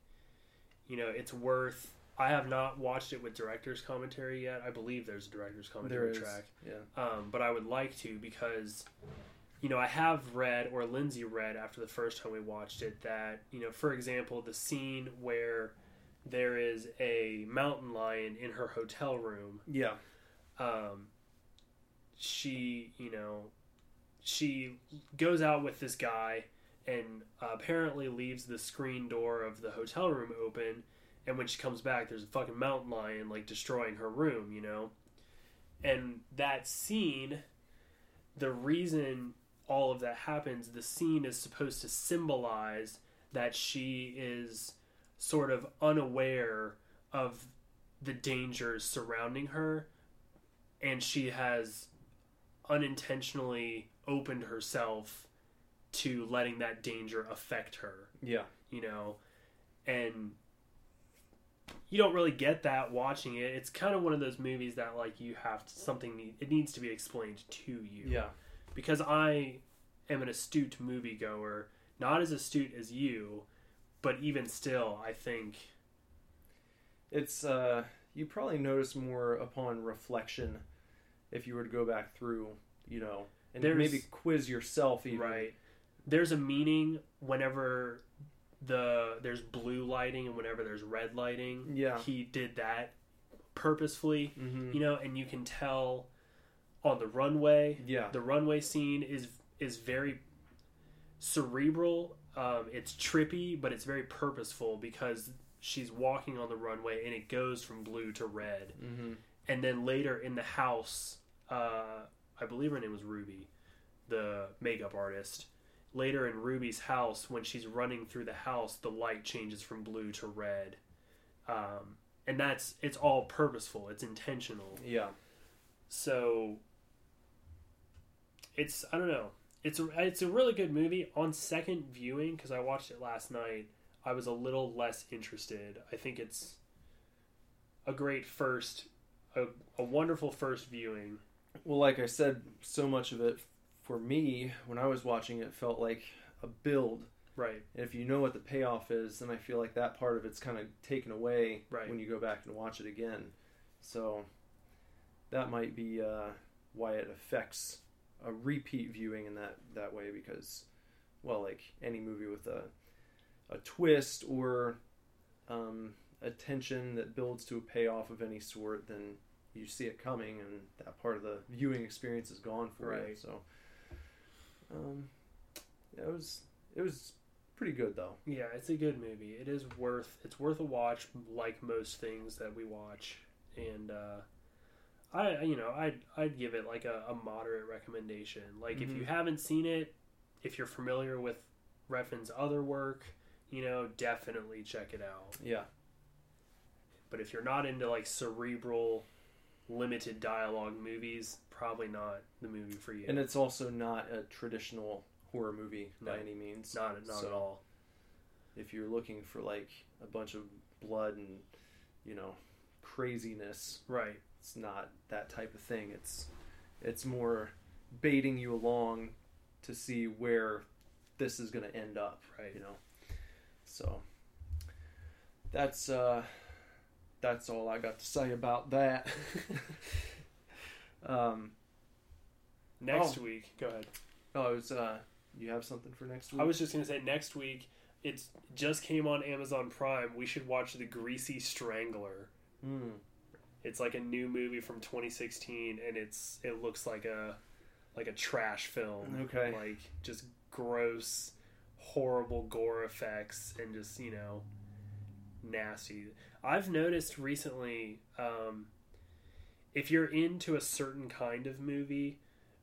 you know it's worth i have not watched it with director's commentary yet i believe there's a director's commentary track yeah. um, but I would like to because, you know, I have read or Lindsay read after the first time we watched it that you know, for example, the scene where there is a mountain lion in her hotel room. Yeah. Um, she, you know, she goes out with this guy and apparently leaves the screen door of the hotel room open. And when she comes back, there's a fucking mountain lion like destroying her room, you know? And that scene the reason all of that happens the scene is supposed to symbolize that she is sort of unaware of the dangers surrounding her and she has unintentionally opened herself to letting that danger affect her. Yeah. you know? And you don't really get that watching it it's kind of one of those movies that like you have to, something it needs to be explained to you Yeah. because i am an astute moviegoer not as astute as you but even still i think It's uh you probably notice more upon reflection if you were to go back through, you know, and There's- maybe quiz yourself even. Right. There's a meaning whenever the there's blue lighting and whenever there's red lighting. Yeah. He did that purposefully, hmm you know, and you can tell on the runway. Yeah. The runway scene is is very cerebral. Um, it's trippy, but it's very purposeful because she's walking on the runway and it goes from blue to red. hmm and then later in the house, uh, I believe her name was Ruby, the makeup artist. Later in Ruby's house, when she's running through the house, the light changes from blue to red, um, and that's it's all purposeful. It's intentional. Yeah. So it's I don't know. It's a it's a really good movie. On second viewing, because I watched it last night, I was a little less interested. I think it's a great first, a, a wonderful first viewing. Well, like I said, so much of it for me when I was watching it felt like a build. Right. And if you know what the payoff is, then I feel like that part of it's kind of taken away Right. when you go back and watch it again. So that might be uh, why it affects a repeat viewing in that that way because, well, like any movie with a a twist or um, a tension that builds to a payoff of any sort, then you see it coming, and that part of the viewing experience is gone for you. Right. So, um, yeah, it was it was pretty good though. Yeah, it's a good movie. It is worth it's worth a watch, like most things that we watch. And uh, I, you know, I'd I'd give it like a, a moderate recommendation. Like if you Mhm. haven't seen it, if you're familiar with Refn's other work, you know, definitely check it out. Yeah. But if you're not into like cerebral, limited dialogue movies, probably not the movie for you. And it's also not a traditional horror movie by any means. not not at all. If you're looking for like a bunch of blood and you know craziness, Right. it's not that type of thing. It's it's more baiting you along to see where this is going to end up, Right. you know. So that's uh that's all I got to say about that. [LAUGHS] um Next Oh. week, go ahead. oh, it was uh you have something for next week? I was just gonna say next week. It just came on Amazon Prime. We should watch The Greasy Strangler. Hmm. It's like a new movie from 2016, and it's it looks like a like a trash film. Okay. like just gross, horrible gore effects, and just you know nasty. I've noticed recently, um, if you're into a certain kind of movie,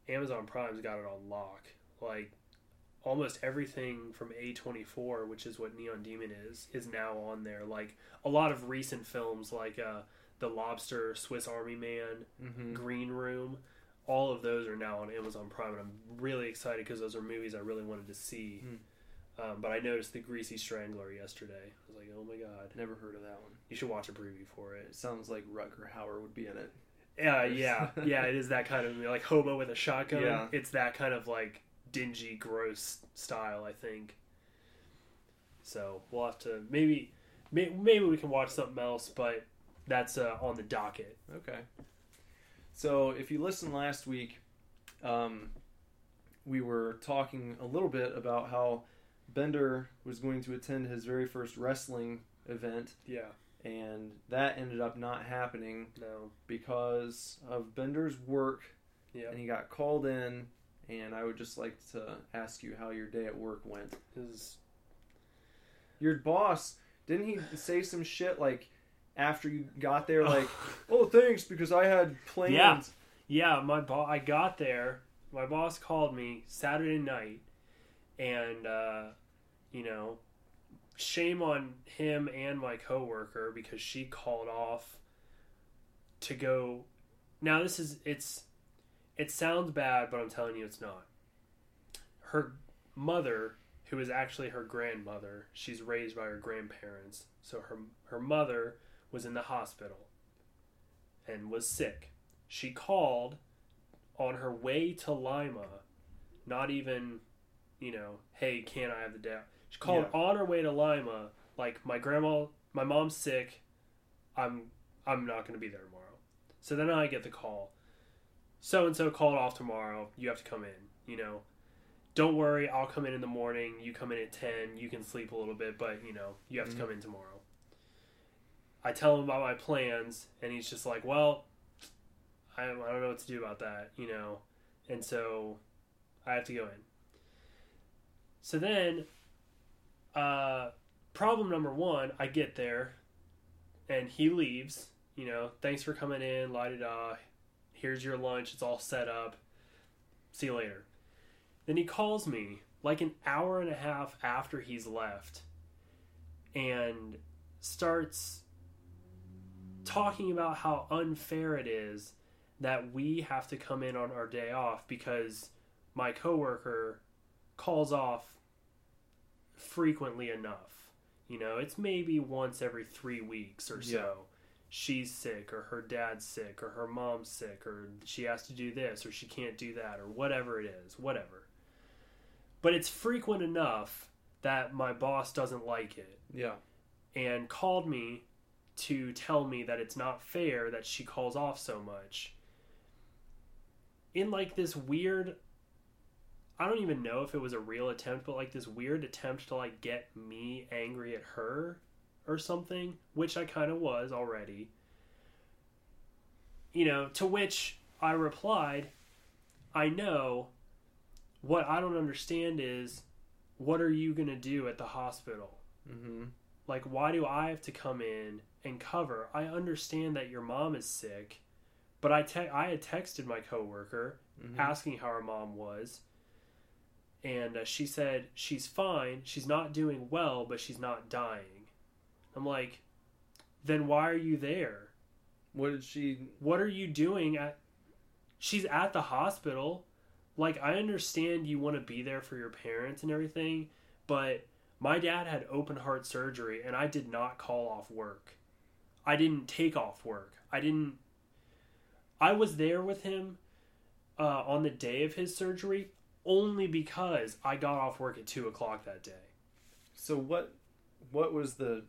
Amazon Prime's got it on lock. Like almost everything from A24, which is what Neon Demon is, is now on there. Like a lot of recent films like uh, The Lobster, Swiss Army Man, Mm-hmm. Green Room, all of those are now on Amazon Prime, and I'm really excited because those are movies I really wanted to see. Um, but I noticed The Greasy Strangler yesterday. I was like, oh my god, Never heard of that one. you should watch a preview for it. It sounds like Rutger Hauer would be in it. Yeah, yeah, [LAUGHS] yeah. It is that kind of like hobo with a shotgun. Yeah. It's that kind of like dingy, gross style. I think. So we'll have to maybe, may, maybe we can watch something else, but that's uh, on the docket. Okay. So if you listened last week, um, we were talking a little bit about how Bender was going to attend his very first wrestling event, Yeah. and that ended up not happening No. because of Bender's work, Yeah. and he got called in. And I would just like to ask you how your day at work went. Is Your boss didn't he [SIGHS] say some shit like after you got there, like, "Oh, thanks," because I had plans. Yeah. Yeah, my boss. I got there. My boss called me Saturday night, and uh, you know, shame on him and my coworker because she called off to go. Now this is it's. It sounds bad, but I'm telling you, it's not. Her mother, who is actually her grandmother, she's raised by her grandparents. So her her mother was in the hospital and was sick she called on her way to Lima, not even, you know, hey, can I have the day? Called Yeah. on her way to Lima, like my grandma, my mom's sick. I'm I'm not going to be there tomorrow. So then I get the call. So and so called off tomorrow. You have to come in. You know, don't worry. I'll come in in the morning. You come in at ten. You can sleep a little bit, but you know you have Mhm. to come in tomorrow. I tell him about my plans, and he's just like, "Well, I, I don't know what to do about that." You know, and so I have to go in. So then, uh, problem number one, I get there, and he leaves. You know, thanks for coming in, la di da. Here's your lunch. It's all set up. See you later. Then he calls me like an hour and a half after he's left, and starts talking about how unfair it is that we have to come in on our day off because my coworker calls off frequently enough. You know, it's maybe once every three weeks or so. Yeah. She's sick, or her dad's sick, or her mom's sick, or she has to do this, or she can't do that, or whatever it is, whatever. But it's frequent enough that my boss doesn't like it Yeah. and called me to tell me that it's not fair that she calls off so much. In like this weird I don't even know if it was a real attempt, but like this weird attempt to like get me angry at her or something, which I kind of was already. You know, to which I replied, I know what I don't understand is what are you going to do at the hospital? Mm-hmm. Like, why do I have to come in and cover? I understand that your mom is sick, but I te- I had texted my coworker Mhm. asking how her mom was, and uh, she said she's fine. She's not doing well, but she's not dying. I'm like, then why are you there? What did she? What are you doing at? She's at the hospital. Like, I understand you want to be there for your parents and everything, but my dad had open heart surgery and I did not call off work. I didn't take off work. I didn't. I was there with him uh, on the day of his surgery only because I got off work at two o'clock that day. So what? What was the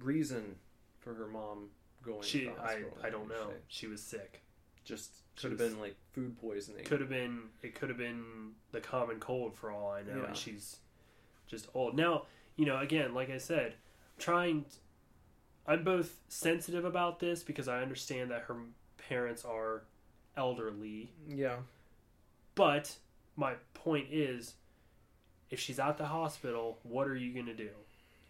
reason for her mom going? She, I, I don't know. She was sick. Just could have been like food poisoning. Could have been. It could have been the common cold for all I know. Yeah. And she's just old now. You know, again, like I said, trying. t- I'm both sensitive about this because I understand that her parents are elderly, Yeah. but my point is, if she's at the hospital, what are you going to do?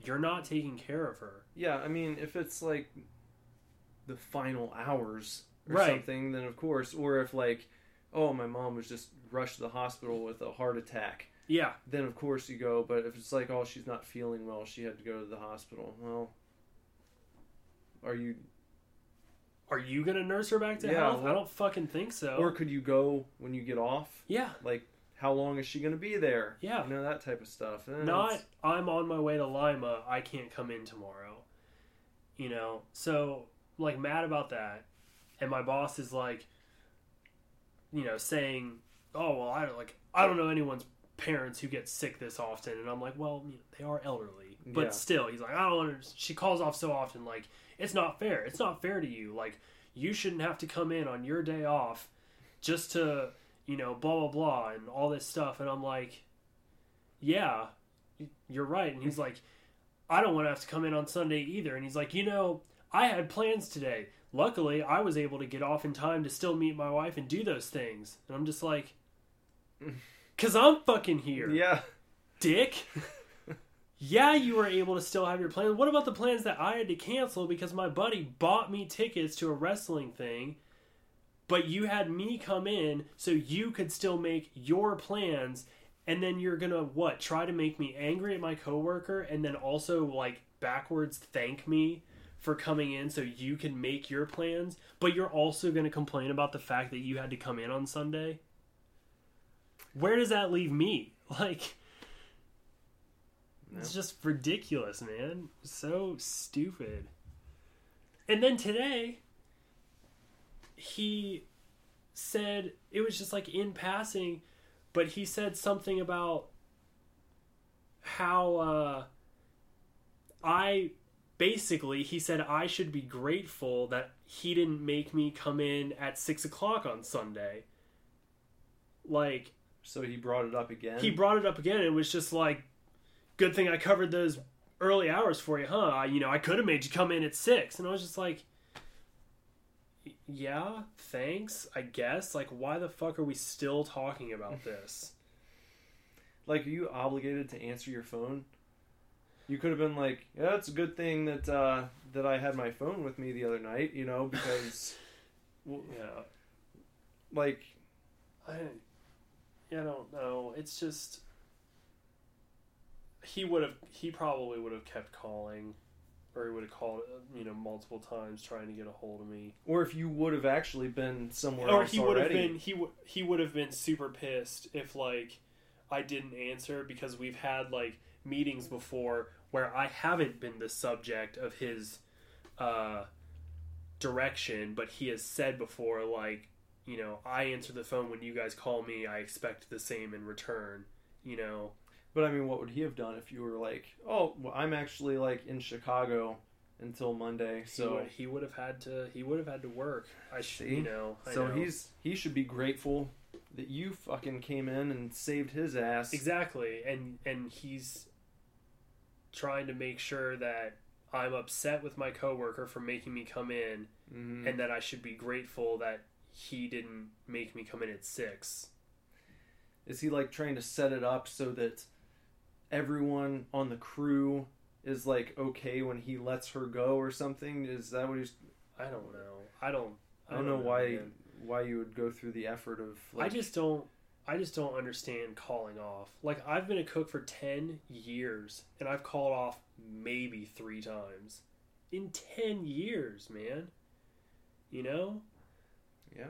You're not taking care of her. Yeah. I mean, if it's like the final hours or Right. something, then of course. Or if like, oh, my mom was just rushed to the hospital with a heart attack. Yeah, then of course you go. But if it's like, oh, she's not feeling well, she had to go to the hospital. Well, are you? are you going to nurse her back to Yeah, health? I don't fucking think so. Or could you go when you get off? yeah, Like, how long is she going to be there? Yeah. you know that type of stuff. Eh, not it's- I'm on my way to Lima, I can't come in tomorrow. You know, so like mad about that, and my boss is like, you know, saying, "Oh well, I don't like I don't know anyone's parents who get sick this often," and I'm like, "Well, you know, they are elderly, but Yeah. still." He's like, "I don't understand." She calls off so often, like it's not fair. It's not fair to you. Like you shouldn't have to come in on your day off just to you know blah blah blah and all this stuff, and I'm like, yeah, you're right. And he's like, I don't want to have to come in on Sunday either. And he's like, you know, I had plans today. Luckily, I was able to get off in time to still meet my wife and do those things. And I'm just like, [LAUGHS] because I'm fucking here, Yeah, dick. [LAUGHS] yeah, you were able to still have your plans. What about the plans that I had to cancel because my buddy bought me tickets to a wrestling thing? But you had me come in so you could still make your plans and then you're gonna what try to make me angry at my coworker and then also like backwards thank me for coming in so you can make your plans but you're also gonna complain about the fact that you had to come in on sunday? Where does that leave me? [LAUGHS] Like it's just ridiculous man. So stupid. And then today he said it was just like in passing but he said something about how uh, I basically he said I should be grateful that he didn't make me come in at six o'clock on Sunday. Like So he brought it up again. he brought it up again and it was just like good thing i covered those early hours for you huh I, you know i could have made you come in at six and i was just like yeah thanks i guess. Like why the fuck are we still talking about [LAUGHS] this? Like, are you obligated to answer your phone? You could have been like, "Yeah, it's a good thing that uh, that I had my phone with me the other night," you know, because [LAUGHS] well, yeah. Like i i don't know. It's just he would have he probably would have kept calling or he would have called you know multiple times trying to get a hold of me. Or if you would have actually been somewhere or else he would have already. been he would he would have been super pissed if like I didn't answer because we've had like meetings before where I haven't been the subject of his uh direction but he has said before like you know I answer the phone when you guys call me. I expect the same in return you know But I mean, what would he have done if you were like, "Oh, well, I'm actually like in Chicago until Monday," he so would, he would have had to he would have had to work I See? you know I so know. he's he should be grateful that you fucking came in and saved his ass. Exactly, and and he's trying to make sure that I'm upset with my coworker for making me come in, Mhm. and that I should be grateful that he didn't make me come in at six. Is he like trying to set it up so that everyone on the crew is like okay when he lets her go or something? Is that what he's? I don't know. I don't. I don't know why man. why you would go through the effort of. Like, I just don't. I just don't understand calling off. Like I've been a cook for ten years, and I've called off maybe three times in ten years, man. You know. yeah.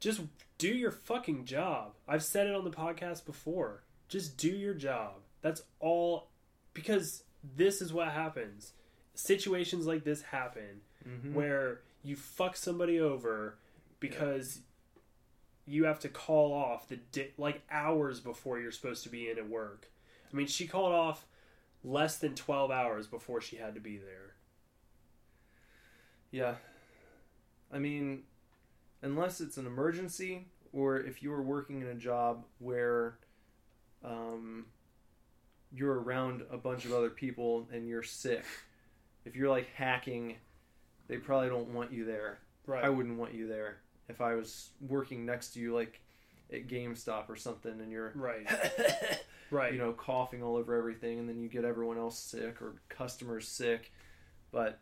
just do your fucking job. I've said it on the podcast before. Just do your job. That's all because this is what happens. Situations like this happen Mhm. where you fuck somebody over because you have to call off the di- like hours before you're supposed to be in at work. I mean, she called off less than 12 hours before she had to be there. Yeah. I mean, unless it's an emergency or if you were working in a job where um, you're around a bunch of other people and you're sick, if you're like hacking, they probably don't want you there. Right. I wouldn't want you there if I was working next to you, like at GameStop or something, and you're, right. [COUGHS] Right. you know, coughing all over everything, and then you get everyone else sick or customers sick. But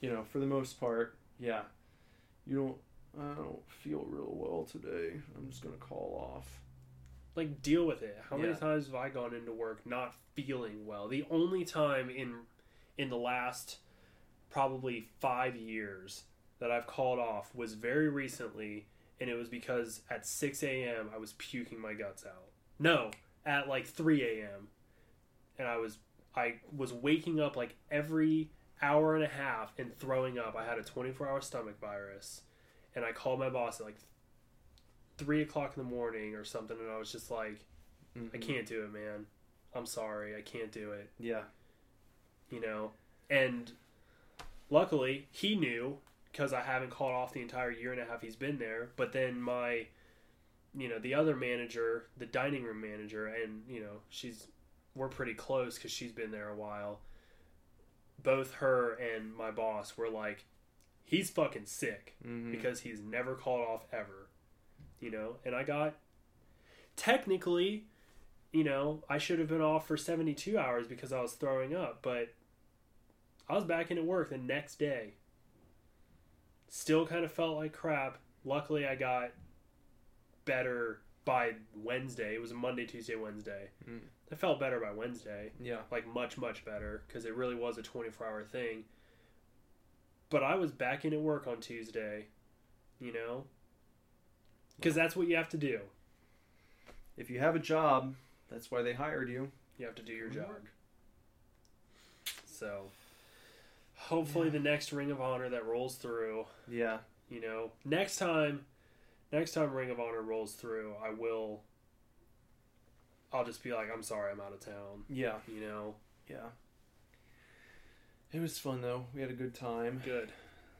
you know, for the most part, yeah, you don't. I don't feel real well today. I'm just gonna call off. Like deal with it. How many Yeah. times have I gone into work not feeling well? The only time in in the last probably 5 years that I've called off was very recently and it was because at 6 a.m. I was puking my guts out. No, at like 3 a.m. and I was I was waking up like every hour and a half and throwing up. I had a 24 hour stomach virus and I called my boss at like three o'clock in the morning or something, and I was just like, I Mhm. can't do it, man. I'm sorry, I can't do it. Yeah. You know, and luckily he knew because I haven't called off the entire year and a half he's been there. But then my, you know, the other manager, the dining room manager, and you know, she's we're pretty close because she's been there a while. Both her and my boss were like, he's fucking sick Mhm. because he's never called off ever. You know, and I got technically, you know, I should have been off for 72 hours because I was throwing up, but I was back in at work the next day. Still kind of felt like crap. Luckily, I got better by Wednesday. It was a Monday, Tuesday, Wednesday. Mm. I felt better by Wednesday yeah. like much much better because it really was a 24 hour thing but i was back in at work on tuesday you know because that's what you have to do If you have a job, that's why they hired you. you have to do your job so hopefully the next ring of honor that rolls through Yeah. you know next time next time ring of honor rolls through i will i'll just be like i'm sorry i'm out of town Yeah. you know Yeah. It was fun though. We had a good time. Good.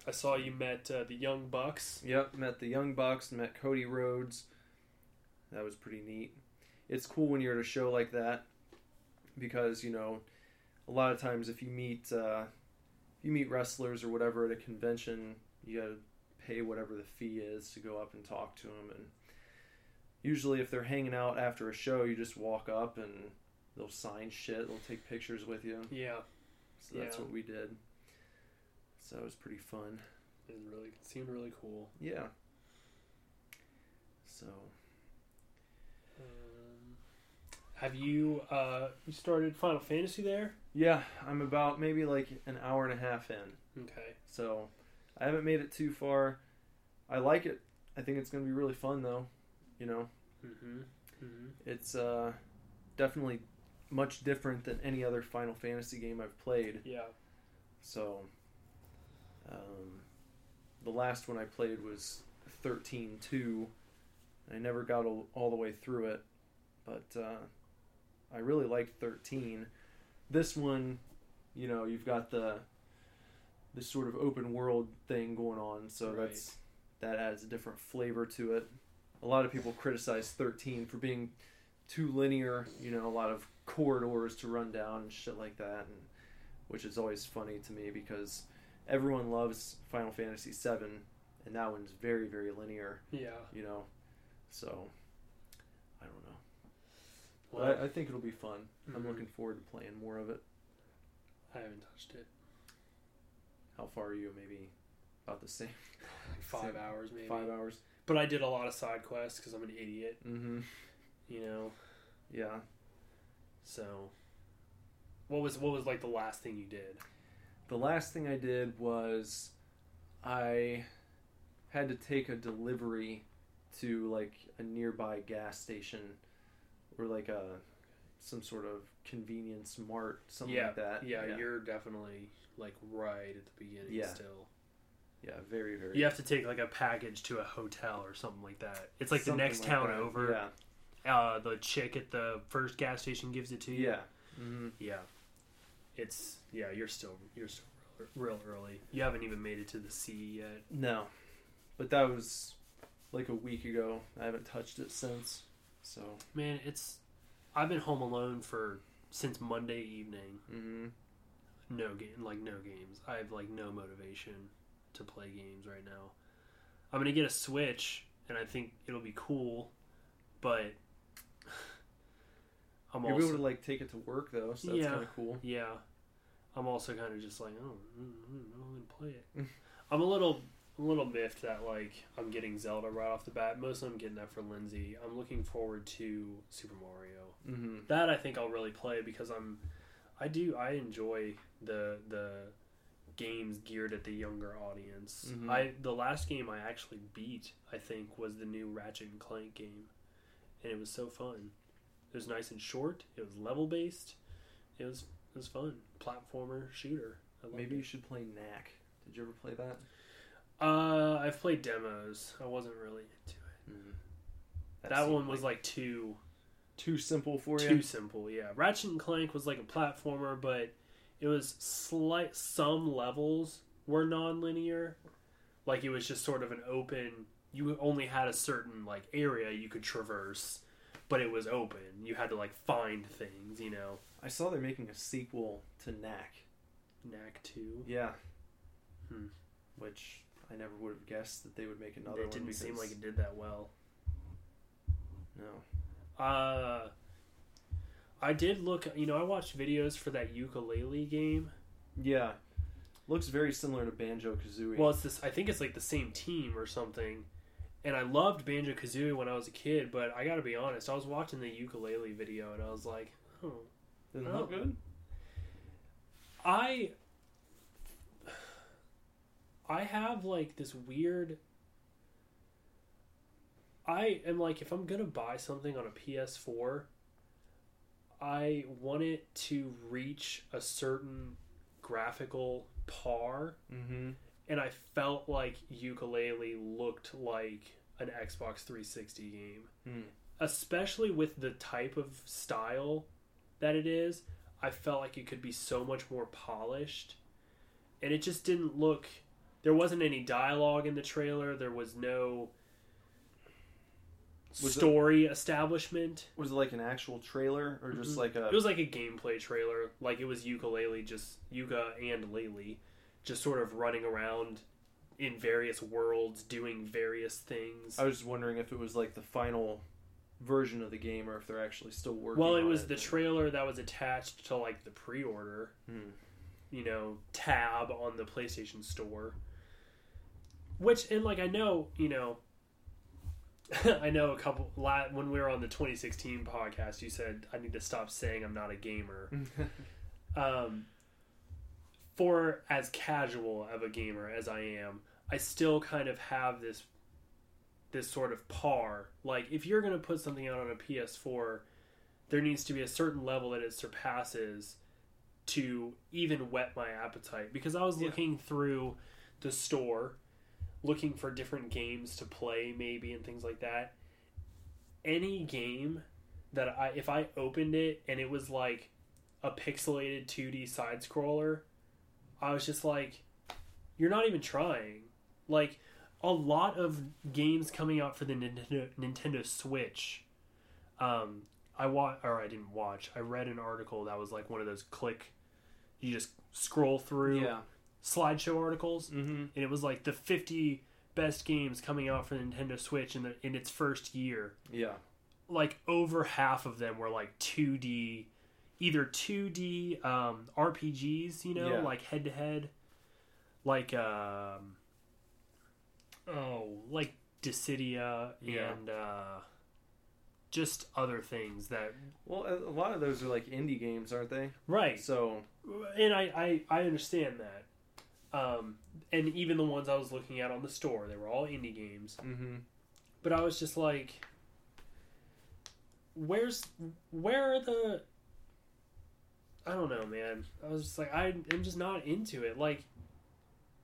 I saw you met uh, the Young Bucks. Yep, met the Young Bucks, met Cody Rhodes. That was pretty neat. It's cool when you're at a show like that because you know a lot of times if you meet uh, if you meet wrestlers or whatever at a convention, you got to pay whatever the fee is to go up and talk to them. And usually, if they're hanging out after a show, you just walk up and they'll sign shit. They'll take pictures with you. Yeah, So that's Yeah. what we did. So it was pretty fun. it really seemed really cool. Yeah. So Um, have you uh, you started Final Fantasy there? yeah, I'm about maybe like an hour and a half in. Okay. So I haven't made it too far. I like it. I think it's gonna be really fun though. You know, Mm-hmm. Mm-hmm. it's uh, definitely much different than any other Final Fantasy game I've played. Yeah. So um, the last one I played was 13-2. I never got all, all the way through it, but uh, I really liked 13. This one, you know, you've got the this sort of open world thing going on, so Right. that's that adds a different flavor to it. A lot of people criticize 13 for being too linear, you know, a lot of corridors to run down and shit like that, and which is always funny to me because everyone loves Final Fantasy VII, and that one's very, very linear, Yeah. you know. So, I don't know. Well, But I, I think it'll be fun. I'm Mhm. looking forward to playing more of it. I haven't touched it. How far are you? Maybe about the same. Like five Same. hours maybe. Five hours. But I did a lot of side quests because I'm an idiot. Mm-hmm. You know. Yeah. So. What was what was like the last thing you did? The last thing I did was I had to take a delivery to like a nearby gas station or like a some sort of convenience mart, something yeah, like that. Yeah, yeah, you're definitely like right at the beginning Yeah. still. yeah, very very. You have to take like a package to a hotel or something like that. It's like something the next like town that. over. Yeah, Uh, the chick at the first gas station gives it to you. yeah. hmm Yeah. It's yeah. You're still you're still real, early. You haven't even made it to the sea yet. No, but that was like a week ago. I haven't touched it since. So, Man, it's. I've been home alone for since Monday evening. hmm No game, like no games. I have like no motivation to play games right now. I'm gonna get a Switch, and I think it'll be cool, but I'm you'll also be able to like take it to work though, so that's Yeah. kind of cool. yeah. I'm also kind of just like, oh, I don't know, I'm gonna play it. [LAUGHS] I'm a little, a little miffed that like I'm getting Zelda right off the bat. Mostly I'm getting that for Lindsay. I'm looking forward to Super Mario. hmm That I think I'll really play because I'm, I do I enjoy the the games geared at the younger audience. Mhm. I the last game I actually beat I think was the new Ratchet and Clank game, and it was so fun. It was nice and short. It was level based. It was it was fun. Platformer shooter. Maybe you should play Knack. Did you ever play that? Uh, I've played demos. I wasn't really into it. Mm-hmm. That, one was like too too simple for you. too simple yeah ratchet and clank was like a platformer but it was slight some levels were non-linear like it was just sort of an open you only had a certain like area you could traverse but it was open you had to like find things you know I saw they're making a sequel to Knack. knack 2 Yeah. Hmm. Which I never would have guessed that they would make another one. it didn't seem because- like it did that well No. uh i did look you know i watched videos for that Yooka-Laylee game Yeah. Looks very similar to Banjo Kazooie. Well, it's this. I think it's like the same team or something. And I loved Banjo Kazooie when I was a kid, but I got to be honest, I was watching the Yooka-Laylee video and I was like, oh, oh. look good? I, I have like this weird. I am like, if I'm gonna buy something on a PS4, I want it to reach a certain graphical par Mm-hmm. And I felt like Yooka-Laylee looked like an Xbox 360 game, Hmm. especially with the type of style that it is. I felt like it could be so much more polished and it just didn't look. There wasn't any dialogue in the trailer. There was no Was it- story establishment. Was it like an actual trailer or just Mhm. like a? It was like a gameplay trailer. Like it was Yooka-Laylee, just Yooka and Laylee, just sort of running around in various worlds, doing various things. I was just wondering if it was like the final version of the game or if they're actually still working. well, it was the trailer that was attached to like the pre-order, Hmm. you know, tab on the PlayStation Store. Which and like I know, you know, [LAUGHS] I know a couple when we were on the 2016 podcast, you said I need to stop saying I'm not a gamer. [LAUGHS] um, for as casual of a gamer as I am, I still kind of have this this sort of par. Like if you're going to put something out on a PS4, there needs to be a certain level that it surpasses to even whet my appetite because I was Yeah. looking through the store looking for different games to play maybe and things like that. Any game that I if I opened it and it was like a pixelated 2D side scroller, I was just like, you're not even trying. Like, a lot of games coming out for the Nintendo, Nintendo Switch, um, I watch or I didn't watch. I read an article that was like one of those click, you just scroll through yeah. slideshow articles, Mm-hmm. and it was like the 50 best games coming out for the Nintendo Switch in the in its first year Yeah. like over half of them were like 2D, either 2D um, RPGs, you know, Yeah. like head to head, like um, oh, like Dissidia Yeah. and uh, just other things that Well, a lot of those are like indie games, aren't they? right. So and I, I I understand that. Um, and even the ones I was looking at on the store, they were all indie games. mm-hmm. but I was just like, "Where's where are the?" I don't know, man. I was just like, I am just not into it. Like,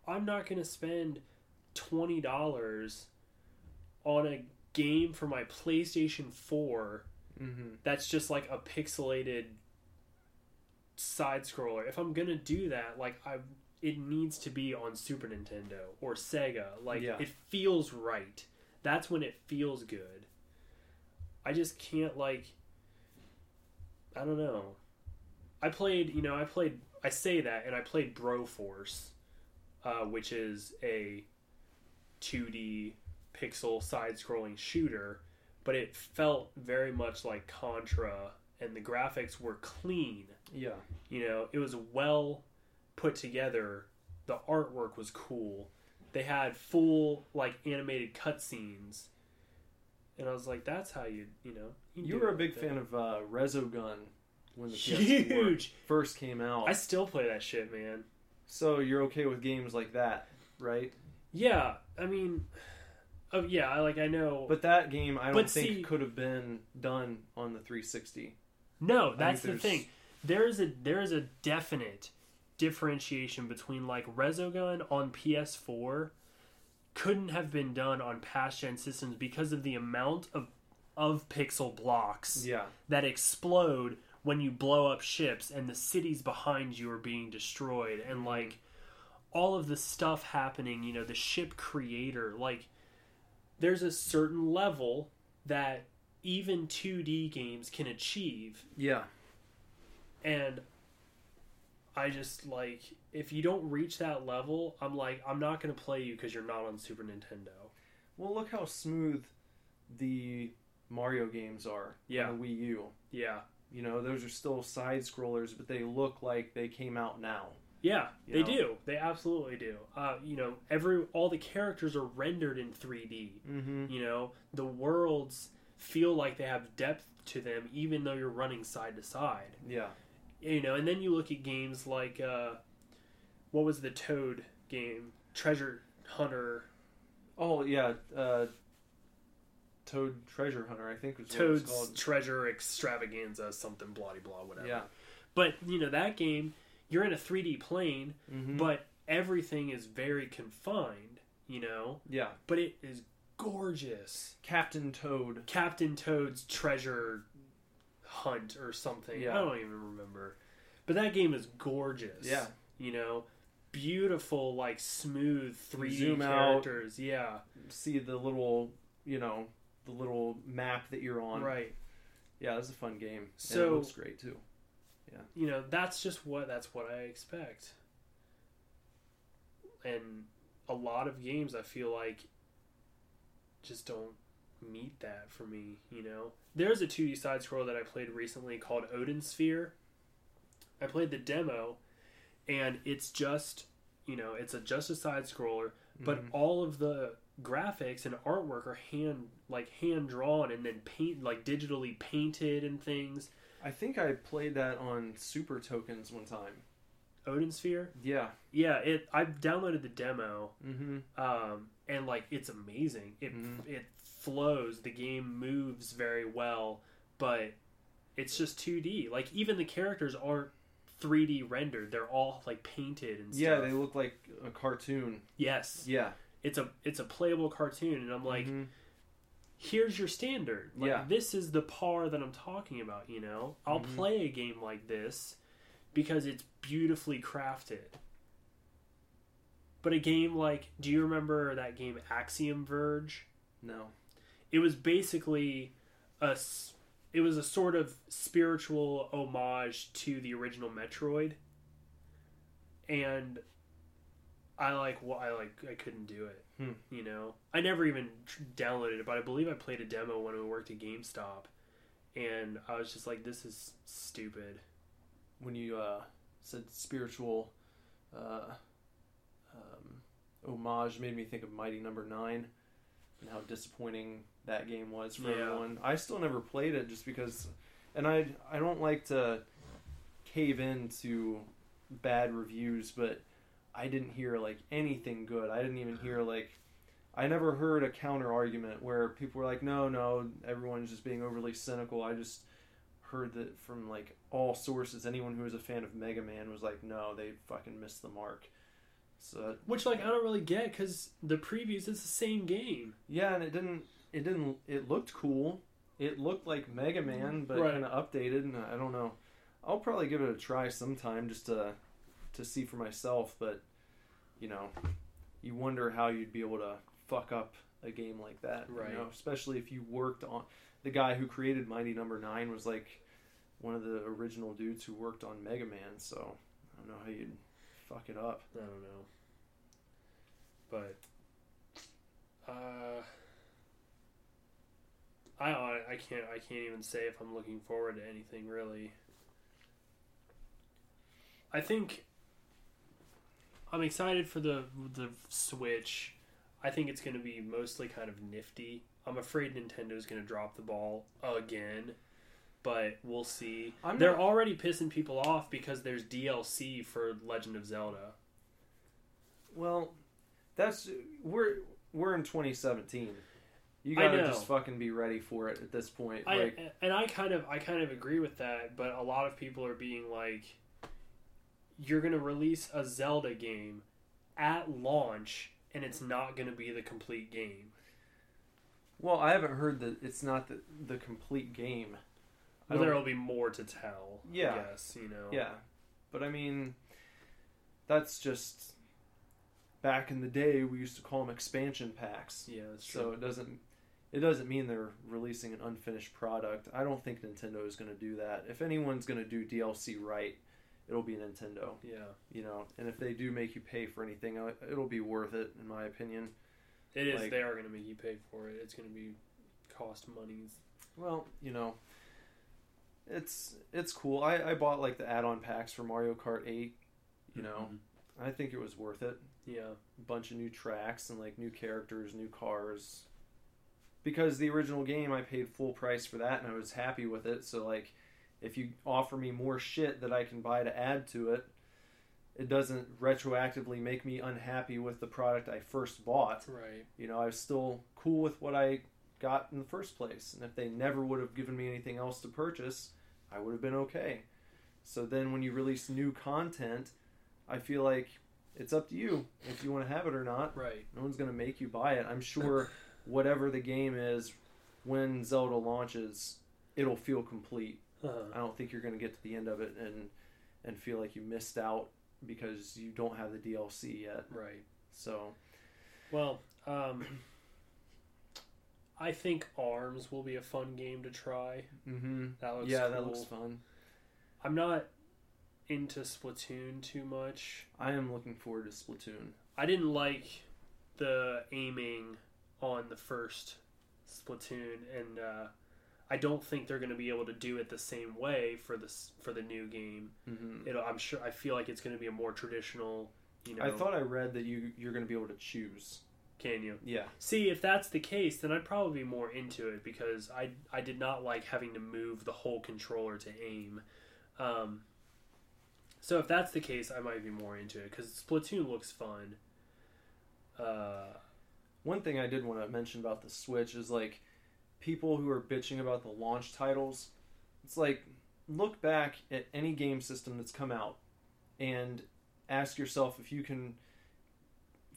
I'm not gonna spend twenty dollars on a game for my PlayStation Four Mm-hmm. that's just like a pixelated side scroller. If I'm gonna do that, like I, it needs to be on Super Nintendo or Sega. Like Yeah. it feels right. That's when it feels good. I just can't like. I don't know. I played, you know, I played. I say that, and I played Broforce, uh, which is a 2D pixel side-scrolling shooter but it felt very much like Contra, and the graphics were clean. Yeah. You know, it was well put together. The artwork was cool. They had full like animated cutscenes, and I was like, "That's how you, you know." You were a big fan of uh, Resogun when the PS4 huge. first came out. I still play that shit, man. So you're okay with games like that, right? Yeah, I mean, oh yeah, I like I know, But that game, I don't But think see- could have been done on the 360. No, that's the there's- thing. There is a there is a definite differentiation between like Resogun on PS4 couldn't have been done on past gen systems because of the amount of of pixel blocks Yeah. that explode when you blow up ships and the cities behind you are being destroyed and mm-hmm. like all of the stuff happening, you know, the ship creator, like there's a certain level that even 2D games can achieve Yeah. and I just like if you don't reach that level, I'm like I'm not going to play you cuz you're not on Super Nintendo. Well, look how smooth the Mario games are Yeah. on the Wii U. Yeah. You know, those are still side scrollers, but they look like they came out now. Yeah, they know? do. They absolutely do. Uh, you know, every all the characters are rendered in 3D. Mm-hmm. You know, the worlds feel like they have depth to them, even though you're running side to side. Yeah. You know, and then you look at games like uh, what was the Toad game, Treasure Hunter, Oh yeah. Uh, Toad Treasure Hunter, I think was what it was Toad's called. Treasure Extravaganza, something bloody blah whatever. Yeah. But you know that game, you're in a 3D plane, Mm-hmm. but everything is very confined. You know, yeah. but it is gorgeous. Captain Toad. Captain Toad's treasure hunt or something. Yeah. I don't even remember. But that game is gorgeous. Yeah. You know, beautiful, like smooth 3D zoom out. characters. Yeah, See the little, you know, the little map that you're on. right. Yeah, it's a fun game. and So- it looks great too. Yeah. You know, that's just what that's what I expect. And a lot of games I feel like just don't meet that for me, you know. There's a 2D side scroll that I played recently called Odin Sphere. I played the demo and it's just, you know, it's a just a side scroller, but Mhm. all of the graphics and artwork are hand like hand drawn and then paint like digitally painted and things. I think I played that on Super Tokens one time. Odin Sphere? Yeah. Yeah, it I downloaded the demo Mm-hmm. um, and like it's amazing. It Mhm. it flows. The game moves very well, but it's just 2D. Like even the characters aren't 3D rendered. They're all like painted and stuff. Yeah, they look like a cartoon. yes, Yeah. It's a it's a playable cartoon, and I'm like, Mhm. here's your standard. Like Yeah. this is the par that I'm talking about. You know, I'll Mhm. play a game like this because it's beautifully crafted. But a game like, do you remember that game Axiom Verge? no. it was basically a it was a sort of spiritual homage to the original Metroid and I like well, I like I couldn't do it Hmm. you know I never even downloaded it but I believe I played a demo when we worked at GameStop and I was just like this is stupid When you uh, said spiritual uh, um, homage, made me think of Mighty Number Nine and how disappointing that game was for Yeah. everyone. I still never played it just because, and I I don't like to cave into bad reviews, but I didn't hear like anything good. I didn't even hear like I never heard a counter argument where people were like, "No, no, everyone's just being overly cynical." I just heard that from like all sources. Anyone who was a fan of Mega Man was like, "No, they fucking missed the mark." So which like I don't really get cuz the previews it's the same game yeah, and it didn't. It didn't. It looked cool. It looked like Mega Man, but Right. kind of updated. And I don't know. I'll probably give it a try sometime just to to see for myself. But you know, you wonder how you'd be able to fuck up a game like that. Right. You know, especially if you worked on the guy who created Mighty Number Nine was like one of the original dudes who worked on Mega Man. So I don't know how you'd fuck it up. I don't know. But uh I I can't I can't even say if I'm looking forward to anything really. I think I'm excited for the the Switch. I think it's going to be mostly kind of nifty. I'm afraid Nintendo's going to drop the ball again, but we'll see. I'm They're not- already pissing people off because there's DLC for Legend of Zelda. Well, that's we're we're in 2017. You gotta just fucking be ready for it at this point. I like, and I kind of I kind of agree with that, but a lot of people are being like, "You're gonna release a Zelda game at launch, and it's not gonna be the complete game." well, I haven't heard that it's not the the complete game. Well, there will be more to tell. Yeah. Yes, you know. Yeah, but I mean, that's just back in the day. We used to call them expansion packs. Yeah, that's So it doesn't it doesn't mean they're releasing an unfinished product. I don't think Nintendo is going to do that. If anyone's going to do DLC right, it'll be Nintendo. yeah, You know, and if they do make you pay for anything, uh, it'll be worth it in my opinion. it is. Like- they are gonna make you pay for it. It's gonna be cost monies. Well, you know, it's it's cool. I, I bought like the add-on packs for Mario Kart 8. You know, Mhm. I think it was worth it. Yeah. A bunch of new tracks and like new characters, new cars. Because the original game, I paid full price for that, and I was happy with it. So like, if you offer me more shit that I can buy to add to it, it doesn't retroactively make me unhappy with the product I first bought. Right. you know, I was still cool with what I got in the first place. And if they never would have given me anything else to purchase, I would have been okay. So then when you release new content, I feel like it's up to you if you want to have it or not. Right. No one's going to make you buy it. I'm sure [LAUGHS] whatever the game is, when Zelda launches, it'll feel complete. Uh-huh. I don't think you're going to get to the end of it and and feel like you missed out because you don't have the DLC yet. Right. So Well, um, I think Arms will be a fun game to try. Mm-hmm. That looks yeah, that looks fun. I'm not into Splatoon too much. I am looking forward to Splatoon. I didn't like the aiming on the first Splatoon, and uh, I don't think they're going to be able to do it the same way for this for the new game. hmm It'll, I'm sure. I feel like it's going to be a more traditional. You know, I thought I read that you you're going to be able to choose. can you Yeah. see if that's the case? Then I'd probably be more into it because I I did not like having to move the whole controller to aim. Um, so if that's the case, I might be more into it because Splatoon looks fun. Uh, One thing I did want to mention about the Switch is like people who are bitching about the launch titles. It's like look back at any game system that's come out and ask yourself if you can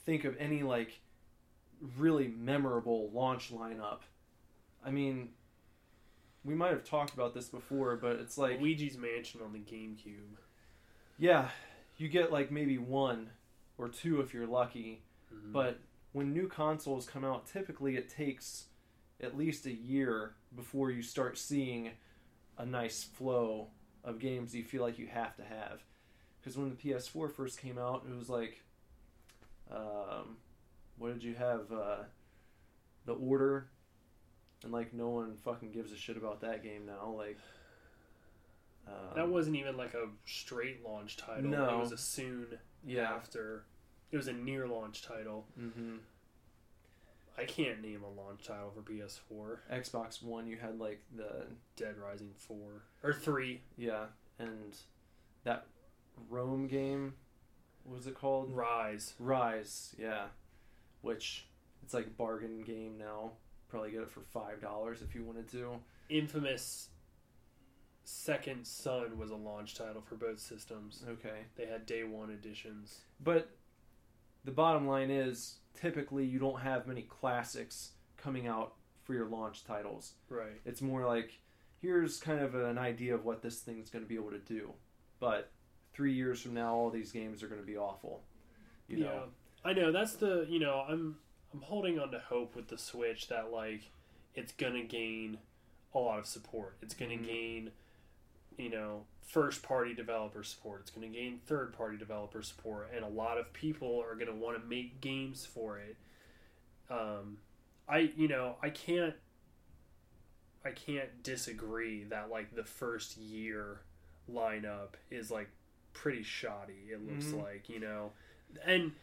think of any like really memorable launch lineup. I mean, we might have talked about this before, but it's like Luigi's Mansion on the GameCube. yeah, you get like maybe one or two if you're lucky. Mhm. But when new consoles come out, typically it takes at least a year before you start seeing a nice flow of games you feel like you have to have. Because when the PS4 first came out, it was like, um, what did you have? Uh, the Order, and like no one fucking gives a shit about that game now. Like, um, that wasn't even like a straight launch title. No. It was a soon yeah. after. It was a near launch title. hmm I can't name a launch title for PS4. Xbox One, you had like the Dead Rising 4 or 3. Yeah, and that Rome game, what was it called? Ryse. Ryse, yeah. Which it's like bargain game now. Probably get it for five dollars if you wanted to. Infamous Second Son was a launch title for both systems. Okay. They had day one editions. But the bottom line is typically you don't have many classics coming out for your launch titles. Right. It's more like here's kind of an idea of what this thing's going to be able to do. But three years from now, all these games are going to be awful. You know. I know that's the you know I'm I'm holding on to hope with the Switch that like it's gonna gain a lot of support. It's gonna Mhm. gain you know first party developer support. It's gonna gain third party developer support, and a lot of people are gonna want to make games for it. Um, I you know I can't I can't disagree that like the first year lineup is like pretty shoddy. It looks Mhm. like you know, and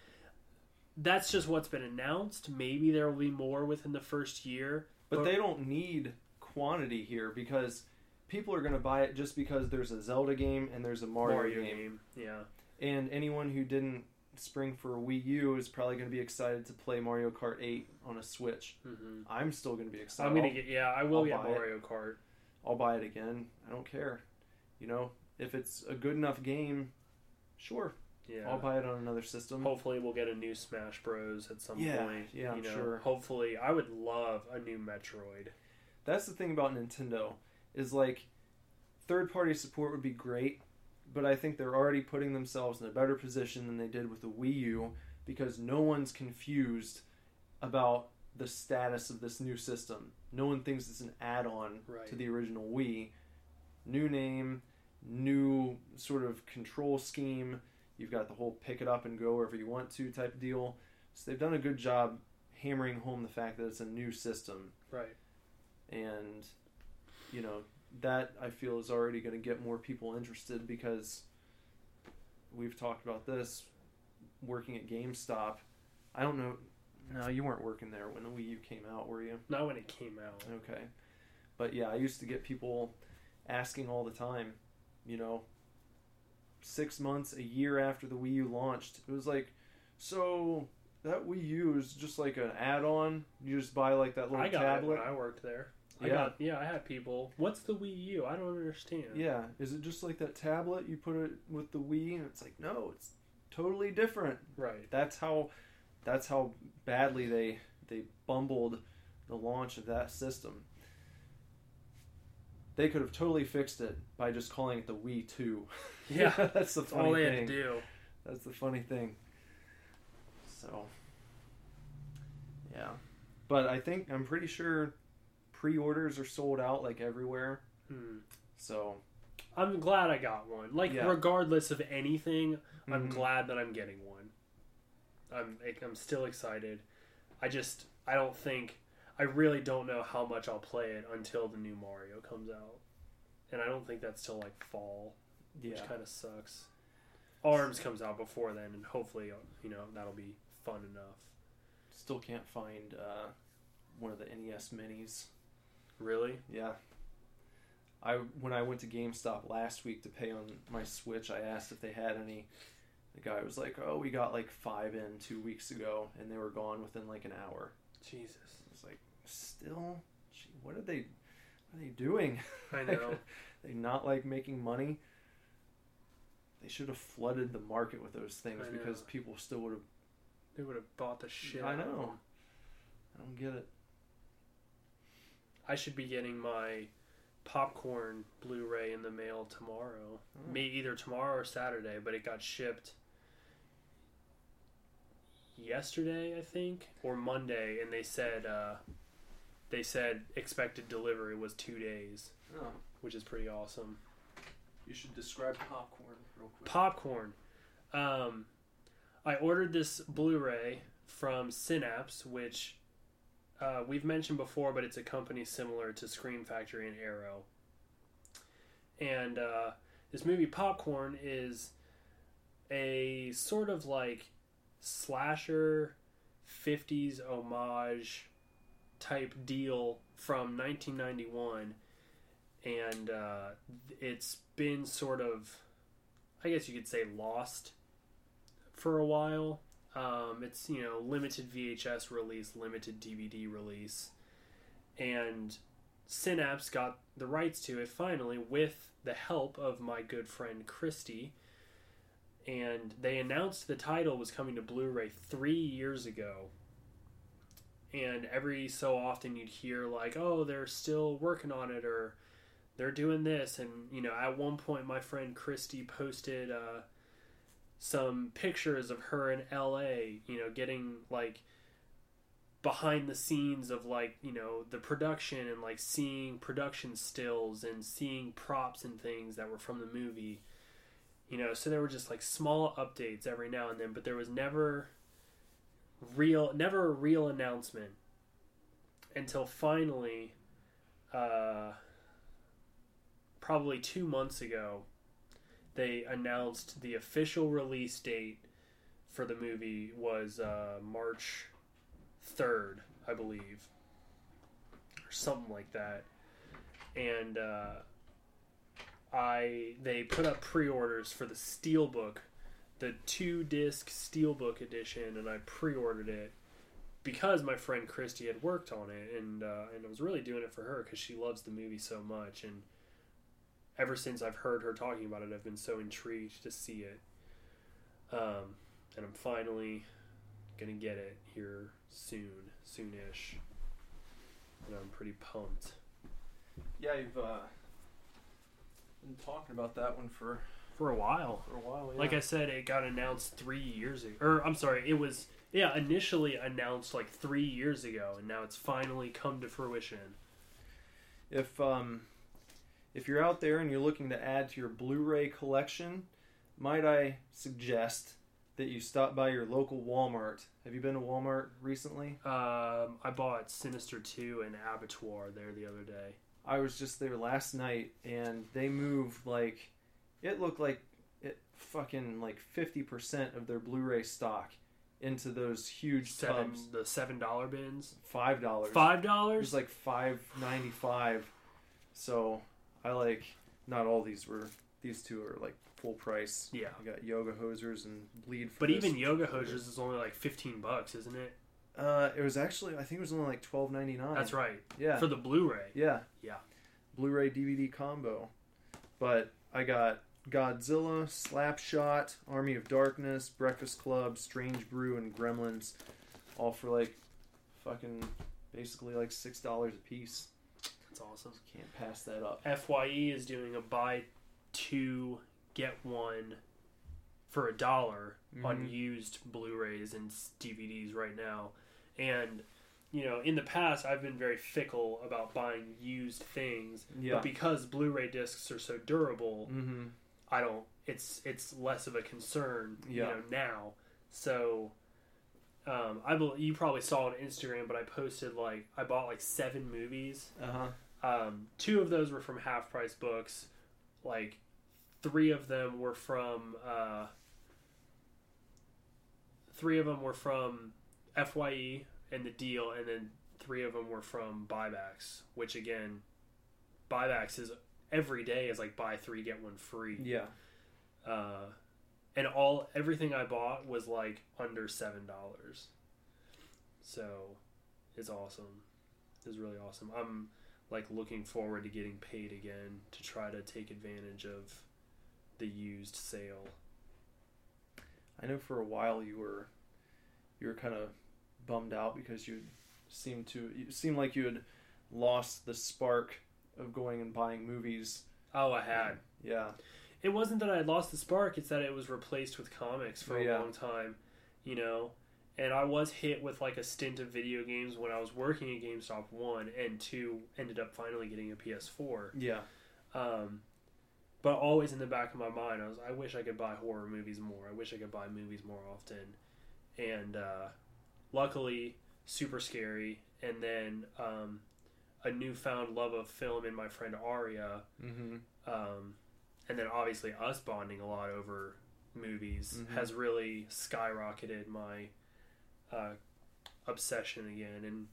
that's just what's been announced. Maybe there will be more within the first year, But they don't need quantity here because people are going to buy it just because there's a Zelda game and there's a Mario, game. Yeah, And anyone who didn't spring for a Wii U is probably going to be excited to play Mario Kart 8 on a Switch. hmm I'm still going to be excited. I'm gonna get. Yeah, I will I'll get buy it. Mario Kart. I'll buy it again. I don't care. You know, if it's a good enough game, sure, Yeah. I'll buy it on another system. Hopefully, we'll get a new Smash Bros. at some Yeah, point. yeah, I'm know? sure. Hopefully, I would love a new Metroid. That's the thing about Nintendo is like third party support would be great, but I think they're already putting themselves in a better position than they did with the Wii U because no one's confused about the status of this new system. No one thinks it's an add-on Right. to the original Wii. New name, new sort of control scheme. You've got the whole pick it up and go wherever you want to type deal. So they've done a good job hammering home the fact that it's a new system Right. and you know that I feel is already going to get more people interested because we've talked about this working at GameStop. I don't know. No, you weren't working there when the Wii U came out, were you? Not when it came out. Okay, but yeah, I used to get people asking all the time. You know, six months, a year after the Wii U launched, it was like, so that Wii U is just like an add-on. You just buy like that little I got tablet. it when I worked there. I Yeah. got yeah. I had people. What's the Wii U? I don't understand. Yeah, is it just like that tablet you put it with the Wii and it's like no, it's totally different. Right. That's how that's how badly they they bumbled the launch of that system. They could have totally fixed it by just calling it the Wii 2. [LAUGHS] Yeah. [LAUGHS] that's the That's funny all they thing. had to do. That's the funny thing. So, yeah. But I think, I'm pretty sure pre orders are sold out like everywhere. Hmm. So, I'm glad I got one. Like, Yeah. regardless of anything, I'm Mhm. glad that I'm getting one. I'm I'm still excited. I just I don't think I really don't know how much I'll play it until the new Mario comes out, and I don't think that's till like fall, which kind of sucks. Arms comes out before then, and hopefully you know that'll be fun enough. Still can't find uh, one of the NES minis. Really? Yeah. I when I went to GameStop last week to pay on my Switch, I asked if they had any. The guy was like, "Oh, we got like five in two weeks ago, and they were gone within like an hour." Jesus. I was like, "Still, gee, what are they? What are they doing? I [LAUGHS] know. they not like making money. They should have flooded the market with those things because people still would have. they would have bought the shit. I out of know. them. I don't get it. I should be getting my popcorn Blu-ray in the mail tomorrow. Oh. Me either tomorrow or Saturday, but it got shipped yesterday, I think, or Monday, and they said uh, they said expected delivery was two days, Oh, which is pretty awesome. you should describe popcorn real quick. Popcorn. Um, I ordered this Blu-ray from Synapse, which uh, we've mentioned before, but it's a company similar to Scream Factory and Arrow. And uh, this movie Popcorn is a sort of like slasher 50s homage type deal from 1991 and uh, it's been sort of i guess you could say lost for a while um, it's you know limited vhs release limited dvd release and synapse got the rights to it finally with the help of my good friend christy and they announced the title was coming to Blu-ray three years ago. And every so often you'd hear like, "Oh, they're still working on it," or "They're doing this." And you know, at one point, my friend Christy posted uh, some pictures of her in L.A. You know, getting like behind the scenes of like you know the production and like seeing production stills and seeing props and things that were from the movie you know so there were just like small updates every now and then but there was never real never a real announcement until finally uh probably two months ago they announced the official release date for the movie was uh march 3rd i believe or something like that. And uh I they put up pre-orders for the Steelbook, the two disc Steelbook edition, and I pre-ordered it because my friend Christy had worked on it, and uh, and I was really doing it for her because she loves the movie so much, and ever since I've heard her talking about it, I've been so intrigued to see it. Um, and I'm finally gonna get it here soon, soonish, and I'm pretty pumped. Yeah, you've uh, been talking about that one for For a while, for a while. Yeah. Like I said, it got announced three years ago. Or I'm sorry, it was yeah initially announced like three years ago, and now it's finally come to fruition. if um, if you're out there and you're looking to add to your Blu-ray collection, might I suggest that you stop by your local Walmart? Have you been to Walmart recently? Um, I bought Sinister Two and Abattoir there the other day. I was just there last night, and they moved like it looked like it fucking like fifty percent of their Blu-ray stock into those huge Seven tubs. the seven dollar bins. Five dollars. Five dollars. It was like five ninety five. So I like not all these were these two are like full price. Yeah. I got yoga hosers and bleed. For but this. even yoga hosers is only like fifteen bucks, isn't it? Uh, it was actually I think it was only like twelve ninety nine. That's right. Yeah. For the Blu-ray. yeah. Yeah. Blu-ray DVD combo. But I got Godzilla, Slapshot, Army of Darkness, Breakfast Club, Strange Brew, and Gremlins, all for like fucking basically like six dollars a piece. That's awesome. Can't pass that up. Fye is doing a buy two get one for a dollar on Mhm. used Blu-rays and DVDs right now, and you know, in the past, I've been very fickle about buying used things, Yeah. but because Blu-ray discs are so durable, Mm-hmm. I don't. It's it's less of a concern, you Yeah. know, now. So, um, I bel you probably saw on Instagram, but I posted like I bought like seven movies. Uh huh. Um, two of those were from Half Price Books. Like three of them were from. Uh, three of them were from Fye and the deal, and then three of them were from buybacks. Which again, buybacks is every day is like buy three get one free Yeah. uh, and all everything I bought was like under seven dollars. So, it's awesome. It's really awesome. I'm like looking forward to getting paid again to try to take advantage of the used sale. I know for a while you were you were kind of bummed out because you seemed to you seemed like you had lost the spark of going and buying movies. Oh, I had. Yeah. It wasn't that I had lost the spark; it's that it was replaced with comics for a long time. You know, and I was hit with like a stint of video games when I was working at GameStop. One and two ended up finally getting a PS4. Yeah. Um, but always in the back of my mind, I was I wish I could buy horror movies more. I wish I could buy movies more often. And uh, luckily, super scary. And then um, a newfound love of film in my friend Aria. Mm-hmm. Um, and then obviously us bonding a lot over movies Mhm. has really skyrocketed my uh, obsession again and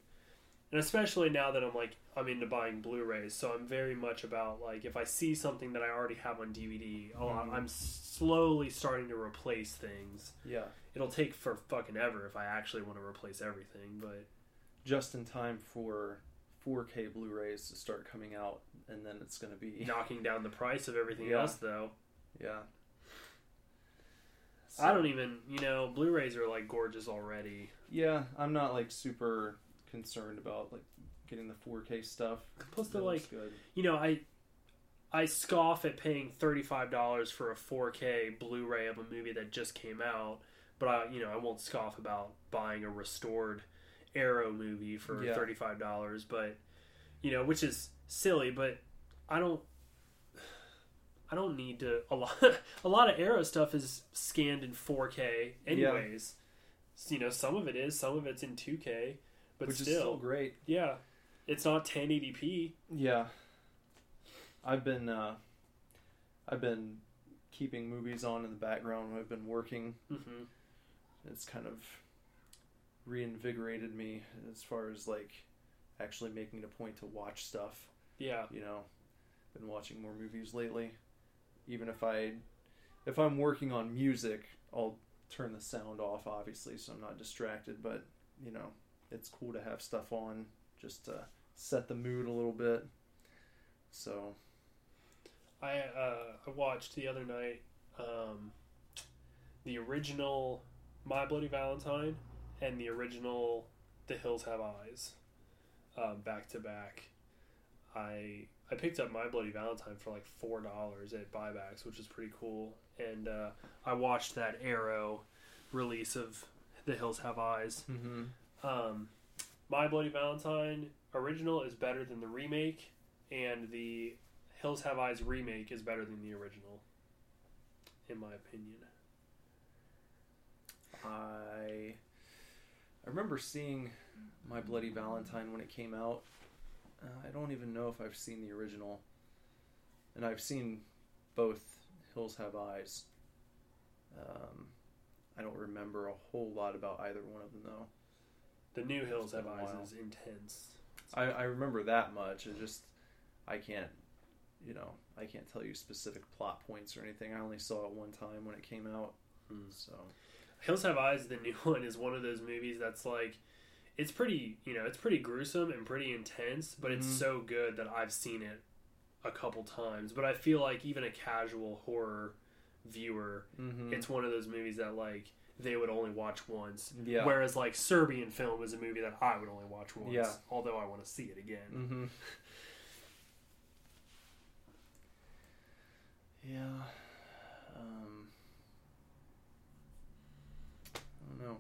and especially now that I'm like I'm into buying Blu-rays so I'm very much about like if I see something that I already have on DVD oh, Mhm. I'm slowly starting to replace things Yeah. it'll take for fucking ever if I actually want to replace everything but Just in time for 4K Blu-rays to start coming out, and then it's going to be knocking down the price of everything Yeah. else though yeah. I don't even you know Blu-rays are like gorgeous already Yeah, I'm not like super concerned about like getting the 4K stuff. Plus, they're like, good. you know, I I scoff at paying thirty five dollars for a four K Blu ray of a movie that just came out, but I you know I won't scoff about buying a restored Arrow movie for Yeah. thirty five dollars, but you know, which is silly, but I don't. I don't need to a lot. [LAUGHS] A lot of Arrow stuff is scanned in 4K, anyways. You know, some of it is, some of it's in 2K, but which still, still great. yeah, it's not 1080p. Yeah. I've been uh I've been keeping movies on in the background when I've been working. hmm It's kind of reinvigorated me as far as like actually making it a point to watch stuff. Yeah, You know, been watching more movies lately. Even if I if I'm working on music, I'll turn the sound off obviously so I'm not distracted, but you know, it's cool to have stuff on just to set the mood a little bit. So, I uh, I watched the other night um, the original My Bloody Valentine and the original The Hills Have Eyes um, back to back. I I picked up My Bloody Valentine for like four dollars at buybacks, which is pretty cool. And uh, I watched that Arrow release of The Hills Have Eyes. mm-hmm. Um, My Bloody Valentine original is better than the remake, and the Hills Have Eyes remake is better than the original, in my opinion. I I remember seeing My Bloody Valentine when it came out. Uh, I don't even know if I've seen the original, and I've seen both Hills Have Eyes. Um, I don't remember a whole lot about either one of them though. The new Hills Have Eyes is intense. I, I remember that much. It just I can't, you know, I can't tell you specific plot points or anything. I only saw it one time when it came out, Hmm. so Hills Have Eyes, the [LAUGHS] new one, is one of those movies that's like, it's pretty, you know, it's pretty gruesome and pretty intense, but it's Mhm. so good that I've seen it a couple times. But I feel like even a casual horror viewer, mm-hmm. it's one of those movies that like they would only watch once. yeah. Whereas like Serbian film is a movie that I would only watch once. Yeah. Although I want to see it again. Mm-hmm. [LAUGHS] Yeah. Um, don't know.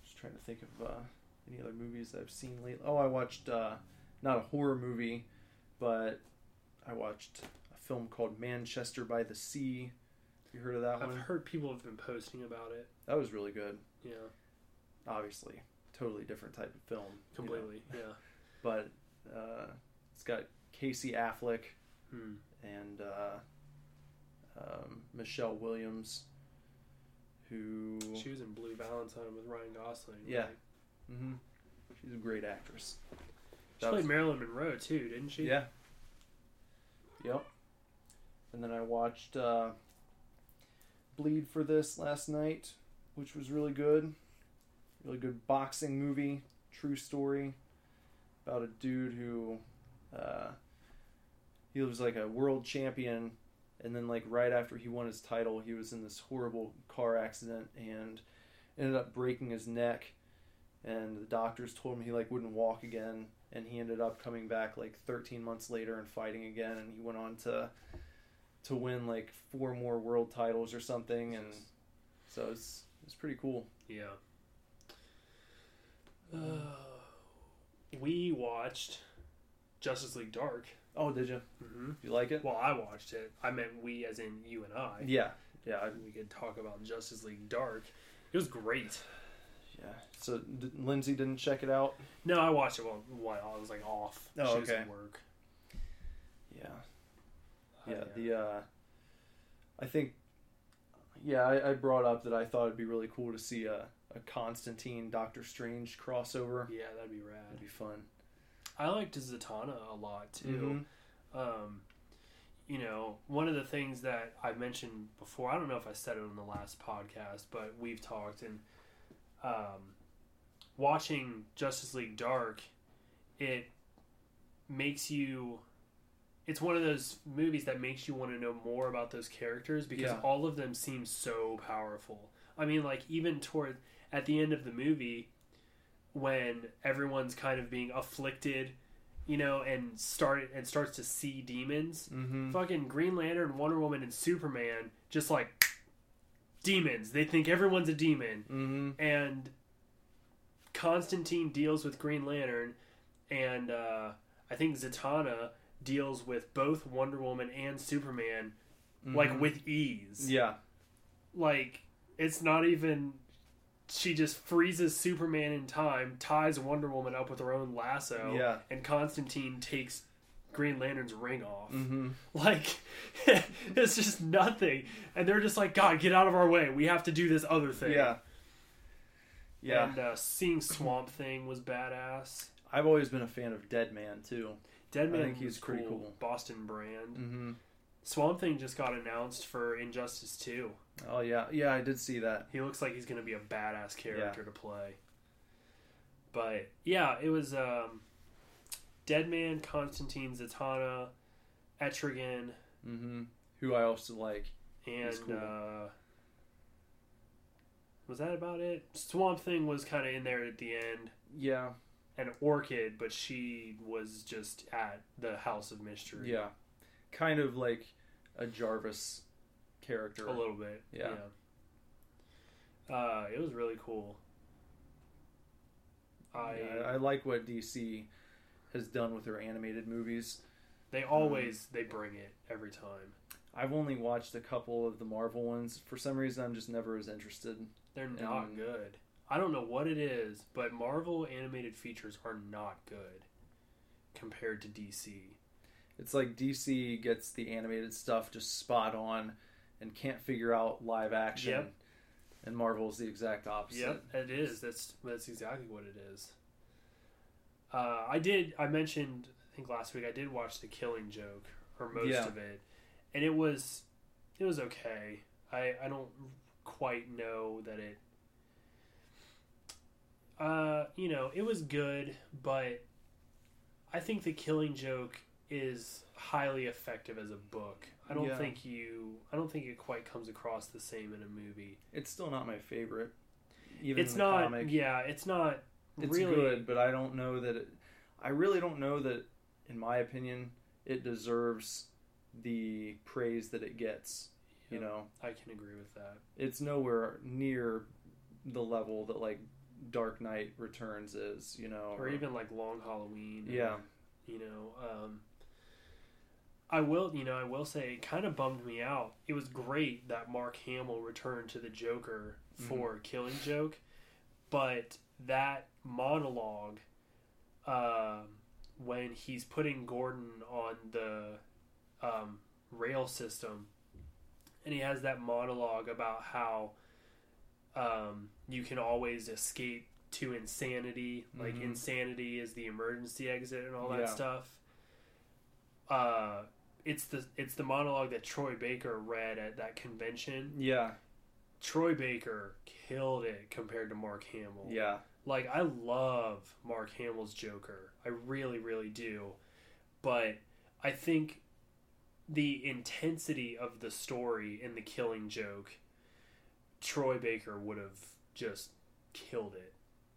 Just trying to think of uh, any other movies I've seen lately. Oh, I watched uh, not a horror movie, but I watched a film called Manchester by the Sea. You heard of that one? I've heard people have been posting about it. That was really good. Yeah, Obviously, totally different type of film. you know. completely. Yeah. [LAUGHS] But uh, it's got Casey Affleck Hmm. and uh, um, Michelle Williams, who She was in Blue Valentine with Ryan Gosling. Yeah. right? hmm she's a great actress. She That played was- Marilyn Monroe too, didn't she? Yeah. Yep. And then I watched uh, Bleed for this last night, which was really good. Really good boxing movie, true story about a dude who uh, he was like a world champion, and then like right after he won his title, he was in this horrible car accident and ended up breaking his neck. And the doctors told him he like wouldn't walk again, and he ended up coming back like 13 months later and fighting again, and he went on to to win like four more world titles or something, and so it's it's pretty cool. Yeah. Uh, [SIGHS] we watched Justice League Dark. Oh, did you? hmm You like it? Well, I watched it. I meant we, as in you and I. Yeah, yeah, We could talk about Justice League Dark. It was great. yeah. So d- Lindsay didn't check it out. No, I watched it while, while I was like off. Oh, she was okay. at work. Yeah, Uh, yeah. The uh, I think, yeah, I, I brought up that I thought it'd be really cool to see a a Constantine Doctor Strange crossover. yeah, that'd be rad. That'd be fun. I liked Zatanna a lot too. Mhm. Um, you know, one of the things that I mentioned before, I don't know if I said it on the last podcast, but we've talked and um, watching Justice League Dark, it makes you. It's one of those movies that makes you want to know more about those characters because Yeah. all of them seem so powerful. I mean, like even toward at the end of the movie, when everyone's kind of being afflicted, you know, and start and starts to see demons. Mm-hmm. Fucking Green Lantern, Wonder Woman, and Superman just like demons. They think everyone's a demon, Mm-hmm. and Constantine deals with Green Lantern, and uh, I think Zatanna deals with both Wonder Woman and Superman like with ease. Mm-hmm. Yeah. Like it's not even. She just freezes Superman in time, ties Wonder Woman up with her own lasso, Yeah. and Constantine takes Green Lantern's ring off. Mm-hmm. [LAUGHS] Like, [LAUGHS] it's just nothing. And they're just like, God, get out of our way. We have to do this other thing. Yeah. Yeah. And uh, seeing Swamp [CLEARS THROAT] Thing was badass. I've always been a fan of Dead Man too. Dead Man I think he's was pretty cool. Boston brand. Mm-hmm. Swamp Thing just got announced for Injustice 2. Oh yeah, yeah, I did see that. He looks like he's going to be a badass character to play. But yeah, it was um, Deadman, Constantine, Zatanna, Etrigan, Mm-hmm. Who I also like. and cool. uh, was that about it? Swamp Thing was kind of in there at the end, Yeah, and Orchid, but she was just at the House of Mystery. yeah, kind of like a Jarvis character. a little bit. Yeah. yeah. Uh, it was really cool. I Yeah, I, like what DC has done with their animated movies. they always they bring it every time. I've only watched a couple of the Marvel ones. For some reason, I'm just never as interested. They're not And- good. I don't know what it is, but Marvel animated features are not good compared to DC. It's like DC gets the animated stuff just spot on and can't figure out live action. Yep. And Marvel's the exact opposite. Yep, it is. That's that's exactly what it is. Uh, I did. I mentioned. I think last week I did watch The Killing Joke or most Yeah. of it, and it was it was okay. I I don't quite know that it. Uh, you know, it was good, but I think The Killing Joke is highly effective as a book. I don't Yeah. think you. I don't think it quite comes across the same in a movie. It's still not my favorite. Even it's not. comic. Yeah, it's not. It's really good, but I don't know that it. I really don't know that, in my opinion, it deserves the praise that it gets. You know, I can agree with that. it's nowhere near the level that like Dark Knight Returns is. You know, Or even like Long Halloween. or, yeah, you know um i will you know i will say it kind of bummed me out it was great that mark hamill returned to the joker for killing joke but that monologue um when he's putting gordon on the um, rail system and he has that monologue about how um, you can always escape to insanity like Mhm. insanity is the emergency exit and all that Yeah. stuff uh it's the it's the monologue that troy baker read at that convention yeah, troy baker killed it compared to mark hamill yeah, like I love Mark Hamill's Joker. I really, really do. But I think the intensity of the story in the killing joke, Troy Baker would have just killed it.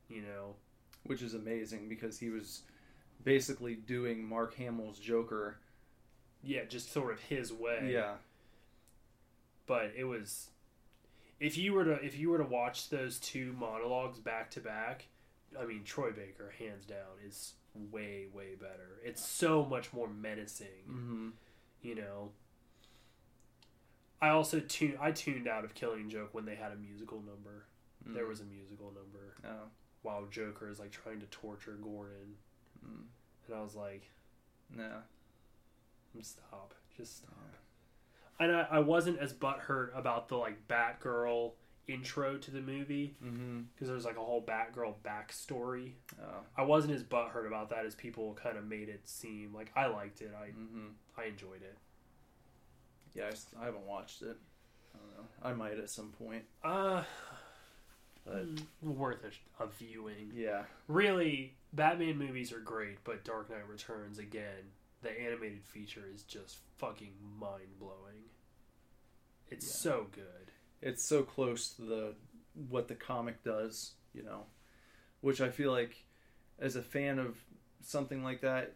You know? which is amazing because he was basically doing Mark Hamill's Joker. Yeah, just sort of his way. Yeah, But it was if you were to if you were to watch those two monologues back to back, I mean Troy Baker hands down is way way better. It's so much more menacing. hmm you know i also tuned i tuned out of killing joke when they had a musical number Mm. there was a musical number Oh, while joker is like trying to torture gordon mm. and i was like yeah, stop just stop and I, I wasn't as butthurt about the like batgirl intro to the movie mm-hmm. because there's like a whole batgirl backstory Oh, i wasn't as butthurt about that as people kind of made it seem like i liked it i mm-hmm. i enjoyed it yeah. I haven't watched it. I don't know. I might at some point. uh But mm, worth a, a viewing yeah, really batman movies are great but dark knight returns again the animated feature is just fucking mind-blowing it's Yeah. so good it's so close to the what the comic does, you know, which I feel like as a fan of something like that,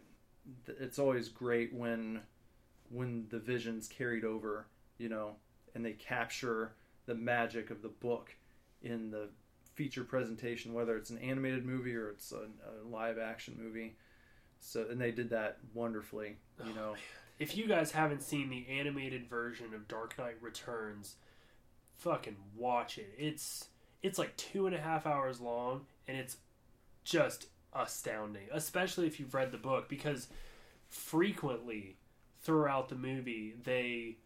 it's always great when when the visions carried over, you know, and they capture the magic of the book in the feature presentation, whether it's an animated movie or it's a, a live action movie. So, and they did that wonderfully, you Oh, know. if you guys haven't seen the animated version of dark knight returns fucking watch it it's it's like two and a half hours long and it's just astounding especially if you've read the book because frequently throughout the movie they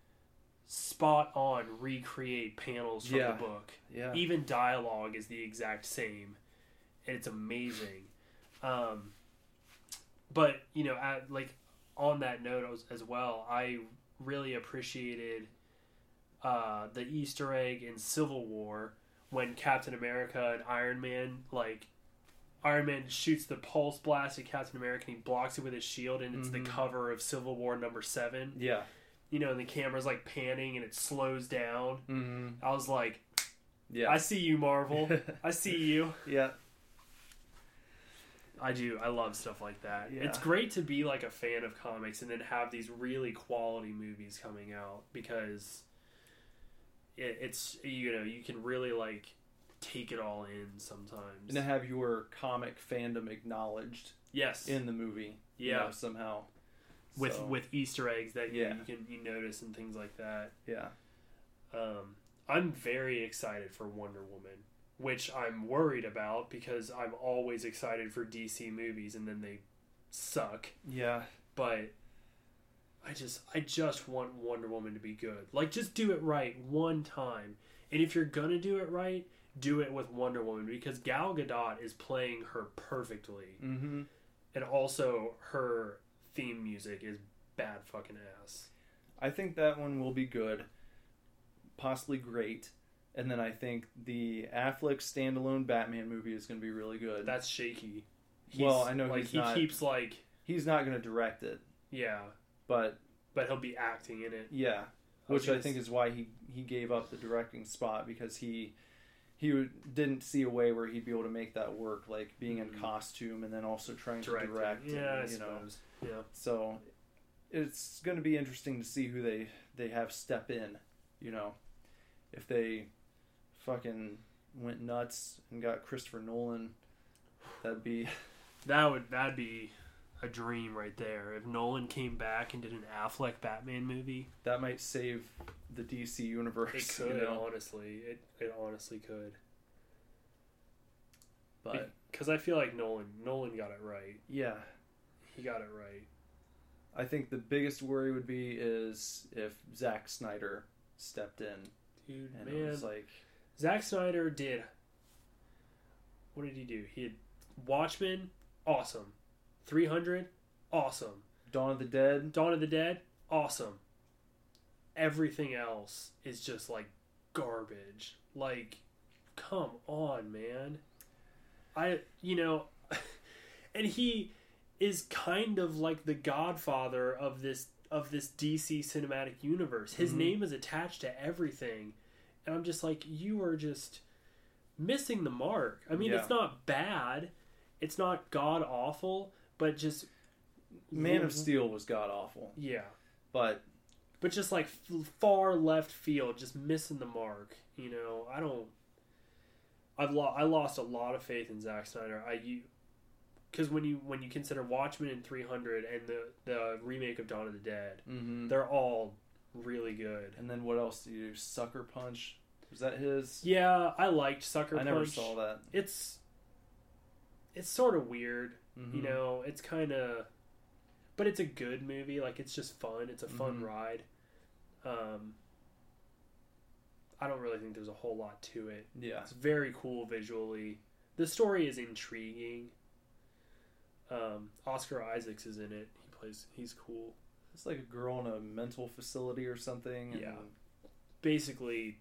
spot on recreate panels from Yeah. the book Yeah. even dialogue is the exact same and it's amazing um, but you know at, like on that note as, as well i really appreciated uh, the easter egg in civil war when captain america and iron man like iron man shoots the pulse blast at captain america and he blocks it with his shield and it's Mhm. the cover of civil war number seven Yeah. you know and the camera's like panning and it slows down Mm-hmm. i was like Yeah. I see you, Marvel. [LAUGHS] I see you. yeah. I do. I love stuff like that. Yeah. It's great to be like a fan of comics and then have these really quality movies coming out because it, it's you know you can really like take it all in sometimes. and to have your comic fandom acknowledged yes, in the movie you Yeah. know, somehow with So, with Easter eggs that you, Yeah. you can you notice and things like that. yeah Um, I'm very excited for Wonder Woman, which I'm worried about because I'm always excited for DC movies and then they suck. yeah but I just I just want Wonder Woman to be good. Like just do it right one time. And if you're gonna do it right, do it with Wonder Woman because Gal Gadot is playing her perfectly. mm-hmm. And also her theme music is bad fucking ass. i think that one will be good possibly great and then i think the affleck standalone batman movie is going to be really good That's shaky. Well, I know like he's he not- keeps like he's not going to direct it yeah, but but he'll be acting in it. yeah I which i gonna think is why he he gave up the directing spot because he he didn't see a way where he'd be able to make that work like being in Mhm. costume and then also trying to direct Yeah, I and, you know suppose. Yeah. So it's going to be interesting to see who they they have step in you know, if they fucking went nuts and got Christopher Nolan, that'd be [LAUGHS] That would that'd be a dream right there. If Nolan came back and did an Affleck Batman movie, that might save the DC universe. it [LAUGHS] you could know? honestly. It it honestly could. But because I feel like Nolan Nolan got it right. yeah, He got it right. I think the biggest worry would be is if Zack Snyder stepped in Dude, and it man, was like, Zack Snyder did. What did he do? He had Watchmen, awesome. Three hundred, awesome. Dawn of the Dead. Dawn of the Dead, awesome. Everything else is just like garbage. Like, come on, man. I, you know, [LAUGHS] and he is kind of like the godfather of this of this DC cinematic universe. His Mhm. name is attached to everything, and I'm just like, you are just missing the mark. I mean, Yeah. it's not bad, it's not god awful, but just Man of Steel was god awful, yeah but but just like far left field, just missing the mark. You know, I don't. I've lo- I lost a lot of faith in Zack Snyder. I you because when you when you consider Watchmen and 300 and the the remake of Dawn of the Dead, mhm. they're all really good. and then what else do you do? Sucker Punch. Was that his? Yeah, I liked Sucker I Punch. I never saw that. It's it's sort of weird, Mhm. you know. It's kind of, but it's a good movie. Like it's just fun. It's a fun Mhm. ride. Um, I don't really think there's a whole lot to it. Yeah. It's very cool visually. The story is intriguing. Um, Oscar Isaacs is in it. He plays. He's cool. It's like a girl in a mental facility or something. and- Yeah. Basically,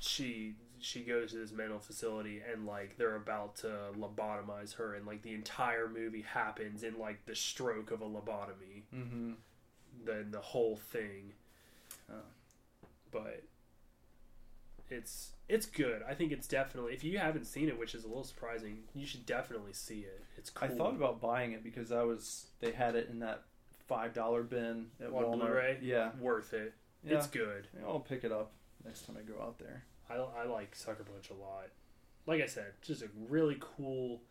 she she goes to this mental facility and like they're about to lobotomize her, and like the entire movie happens in like the stroke of a lobotomy. Mhm. Then the whole thing. Oh. But it's it's good. I think it's definitely if you haven't seen it, which is a little surprising, you should definitely see it. It's cool. I thought about buying it because I was they had it in that five dollar bin at on Walmart. Blu-ray. Yeah. worth it. Yeah. It's good. Yeah, I'll pick it up next time I go out there. I, I like Sucker Punch a lot. Like I said, just a really cool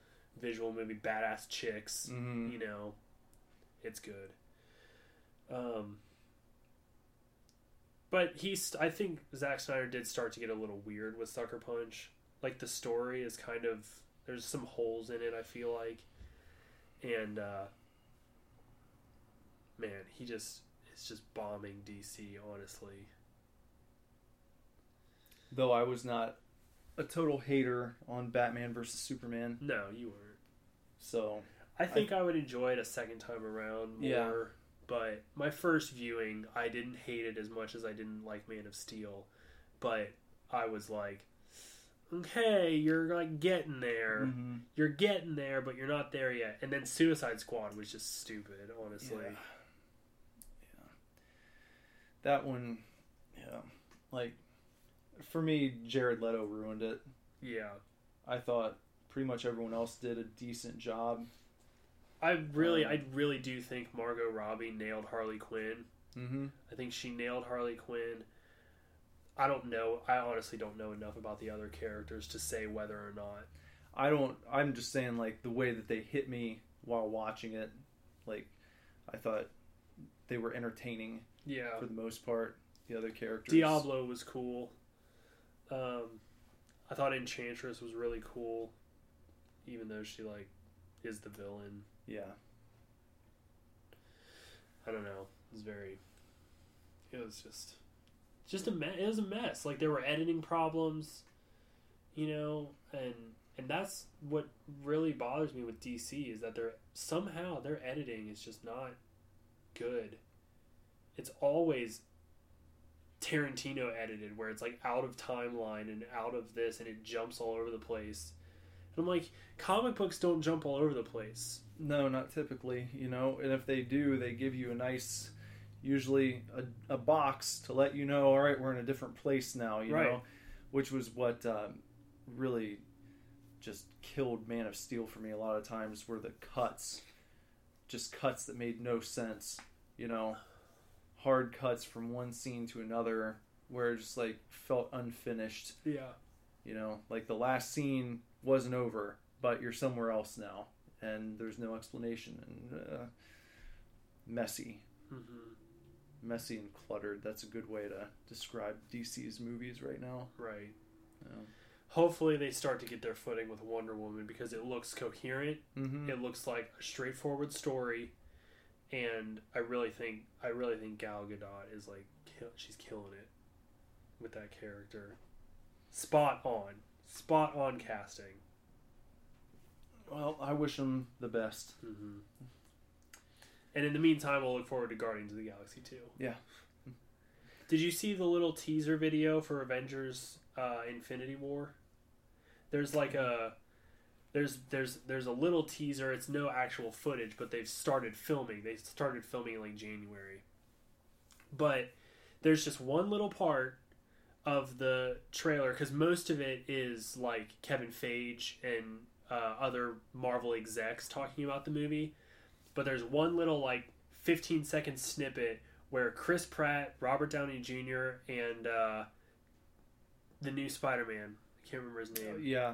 visual movie, badass chicks. Mhm. You know, it's good. Um, but he's. I think Zack Snyder did start to get a little weird with Sucker Punch. Like the story is kind of there's some holes in it. I feel like, and uh, man, he just is just bombing DC. Honestly, Though I was not a total hater on Batman versus Superman, no, you weren't. so I think I, would enjoy it a second time around more. Yeah. But my first viewing, I didn't hate it as much as I didn't like Man of Steel. But I was like, okay, you're like getting there. Mhm. You're getting there, but you're not there yet. And then Suicide Squad was just stupid, honestly. Yeah. That one, yeah. Like, for me, Jared Leto ruined it. Yeah. I thought pretty much everyone else did a decent job. I really, Um, I really do think Margot Robbie nailed Harley Quinn. Mm-hmm. I think she nailed Harley Quinn. I don't know. I honestly don't know enough about the other characters to say whether or not. I don't. I'm just saying, like the way that they hit me while watching it, like I thought they were entertaining Yeah. for the most part. The other characters, Diablo was cool. Um, I thought Enchantress was really cool, even though she like is the villain. yeah, I don't know. It was very. It was just, just a mess. It was a mess. Like there were editing problems, you know, and and that's what really bothers me with DC is that they're somehow their editing is just not good. It's always Tarantino edited, where it's like out of timeline and out of this, and it jumps all over the place. And I'm like, comic books don't jump all over the place. no, not typically. You know, and if they do, they give you a nice, usually a, a box to let you know. All right, we're in a different place now. You Right. know, which was what um, really just killed Man of Steel for me a lot of times. Were the cuts, just cuts that made no sense. You know, hard cuts from one scene to another where it just like felt unfinished. Yeah. You know, like the last scene wasn't over, but you're somewhere else now, and there's no explanation and uh, messy, hmm messy and cluttered. That's a good way to describe DC's movies right now. Right. Yeah. Hopefully they start to get their footing with Wonder Woman because it looks coherent. Mm-hmm. It looks like a straightforward story, and I really think I really think Gal Gadot is like kill, she's killing it with that character. Spot on, spot on casting. Well, I wish them the best. hmm And in the meantime, we'll look forward to Guardians of the Galaxy too. Yeah. Did you see the little teaser video for Avengers uh, Infinity War? There's like a there's there's there's a little teaser. It's no actual footage, but they've started filming. They started filming in like January. But there's just one little part of the trailer because most of it is like Kevin Feige and uh, other Marvel execs talking about the movie. But there's one little like 15 second snippet where Chris Pratt, Robert Downey Jr., and uh, the new Spider Man. I can't remember his name. Yeah,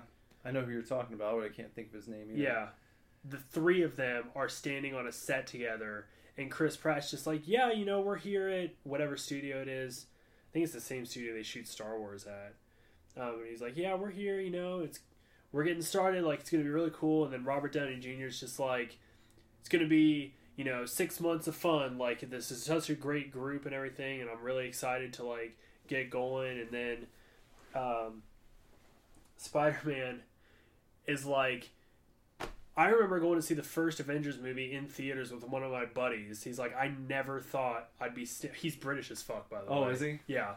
I know who you're talking about, but I can't think of his name either. Yeah. The three of them are standing on a set together, and Chris Pratt's just like, Yeah, you know, we're here at whatever studio it is. I think it's the same studio they shoot Star Wars at. Um, and he's like, Yeah, we're here, you know, it's we're getting started, like it's gonna be really cool. And then Robert Downey Jr. is just like, It's gonna be, you know, six months of fun. Like this is such a great group and everything, and I'm really excited to like get going. And then um, Spider Man is like I remember going to see the first Avengers movie in theaters with one of my buddies. He's like, I never thought I'd be. St-. He's British as fuck, by the Oh, way. Oh, is he? Yeah.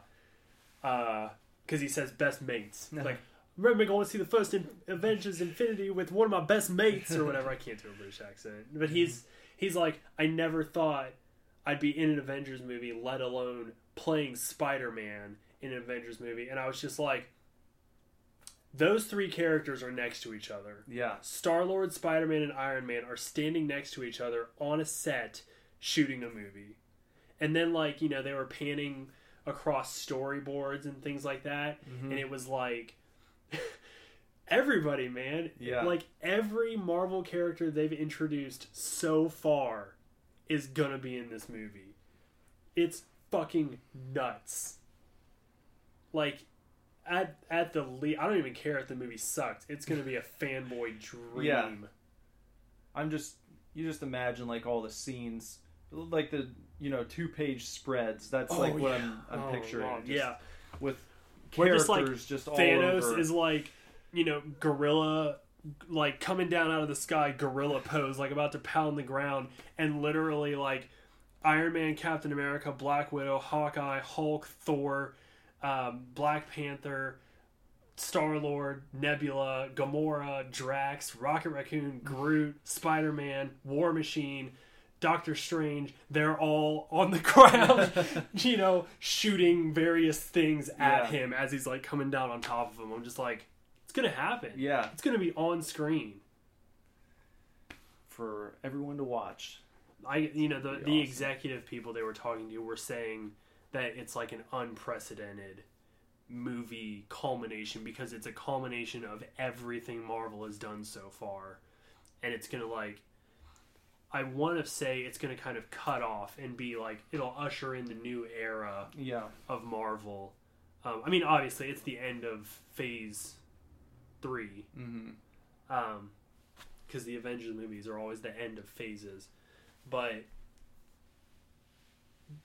Uh, because he says best mates. [LAUGHS] like, remember going to see the first in- Avengers Infinity with one of my best mates or whatever. I can't do a British accent, but [LAUGHS] he's he's like, I never thought I'd be in an Avengers movie, let alone playing Spider Man in an Avengers movie, and I was just like. Those three characters are next to each other. Yeah. Star Lord, Spider Man, and Iron Man are standing next to each other on a set shooting a movie. And then, like, you know, they were panning across storyboards and things like that. Mm-hmm. And it was like [LAUGHS] everybody, man. Yeah. Like, every Marvel character they've introduced so far is gonna be in this movie. It's fucking nuts. Like, at at the least, I don't even care if the movie sucked. It's gonna be a fanboy [LAUGHS] dream. Yeah. I'm just you just imagine like all the scenes, like the you know two page spreads. That's oh, like what I'm I'm Oh, picturing. Just yeah. with characters just, just, like, all Thanos over. is like, you know, gorilla, like coming down out of the sky, gorilla pose, like about to pound the ground, and literally like Iron Man, Captain America, Black Widow, Hawkeye, Hulk, Thor, um, Black Panther, Star Lord, Nebula, Gamora, Drax, Rocket Raccoon, Groot, Spider Man, War Machine. Doctor Strange, they're all on the [LAUGHS] ground, [LAUGHS] you know, shooting various things at Yeah. him as he's like coming down on top of him. I'm just like, it's gonna happen. yeah It's gonna be on screen. for everyone to watch. I, you know, the the awesome. executive people they were talking to were saying that it's like an unprecedented movie culmination because it's a culmination of everything Marvel has done so far, and it's gonna like. I want to say it's going to kind of cut off and be like it'll usher in the new era Yeah. of Marvel. Um, I mean, obviously, it's the end of Phase Three, hmm because the Avengers movies are always the end of phases. But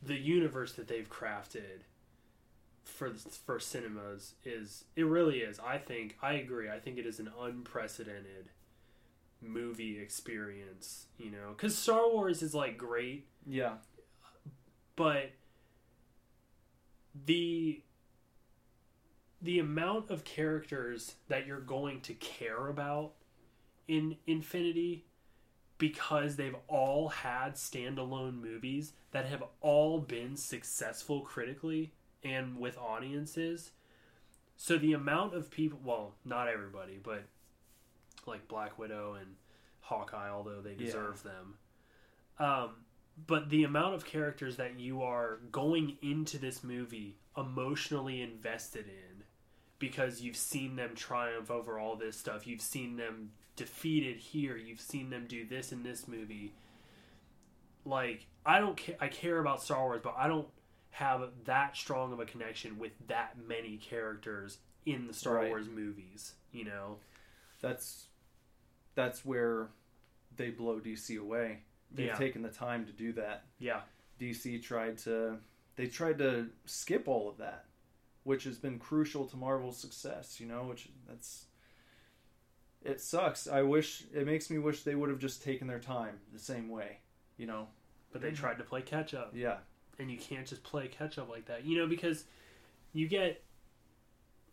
the universe that they've crafted for for cinemas is it really is. I think I agree. I think it is an unprecedented movie experience. You know, because Star Wars is like great, Yeah. but the the amount of characters that you're going to care about in Infinity because they've all had standalone movies that have all been successful critically and with audiences. So the amount of people, well, not everybody, but like Black Widow and Hawkeye, although they Yeah. deserve them, um, but the amount of characters that you are going into this movie emotionally invested in because you've seen them triumph over all this stuff you've seen them defeated here you've seen them do this in this movie like i don't care i care about star wars but i don't have that strong of a connection with that many characters in the star Right. wars movies you know That's that's where they blow DC away. They've Yeah. taken the time to do that. yeah DC tried to they tried to skip all of that, which has been crucial to Marvel's success, you know, which that's it sucks. I wish it makes me wish they would have just taken their time the same way, you know. but they tried to play catch up Yeah. and you can't just play catch up like that. You know, because you get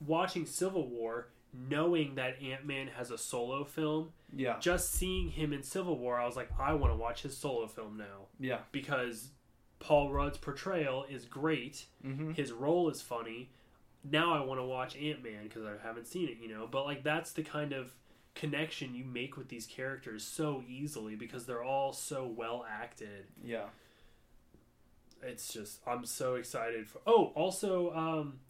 watching Civil War, knowing that Ant Man has a solo film, Yeah. just seeing him in Civil War, I was like, I want to watch his solo film now Yeah. because Paul Rudd's portrayal is great. Mhm. His role is funny. Now I want to watch Ant Man because I haven't seen it, you know. But like that's the kind of connection you make with these characters so easily because they're all so well acted Yeah. it's just I'm so excited for. Oh, also, um,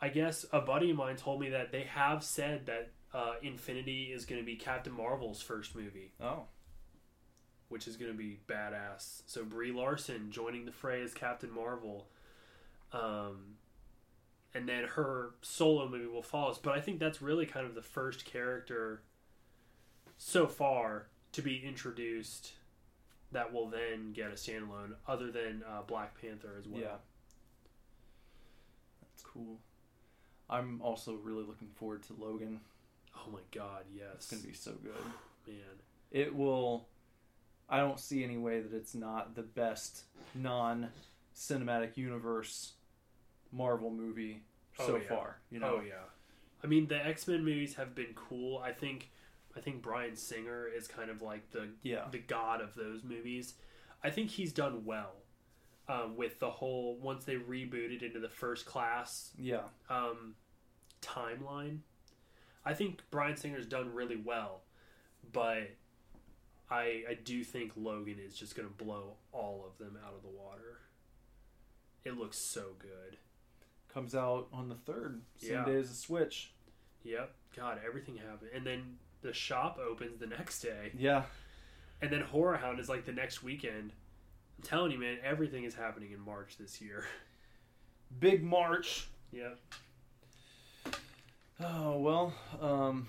I guess a buddy of mine told me that they have said that uh, Infinity is going to be Captain Marvel's first movie, Oh. which is going to be badass. So Brie Larson joining the fray as Captain Marvel, um, and then her solo movie will follow. But I think that's really kind of the first character so far to be introduced that will then get a standalone, other than uh, Black Panther as well. Yeah. That's cool. I'm also really looking forward to Logan. Oh my God, yes. It's going to be so good. [SIGHS] man. it will i don't see any way that it's not the best non cinematic universe marvel movie so Oh, yeah. far you know Oh yeah. I mean, the X Men movies have been cool. I think, I think Bryan Singer is kind of like the yeah the god of those movies. I think he's done well um, with the whole once they rebooted into the first class yeah um, timeline. I think Bryan Singer's done really well, but I I do think Logan is just going to blow all of them out of the water. It looks so good. Comes out on the third same Yeah. day as the switch Yep. God, everything happened, and then the shop opens the next day, yeah and then HorrorHound is like the next weekend. I'm telling you, man, everything is happening in March this year. [LAUGHS] big march yep. oh well um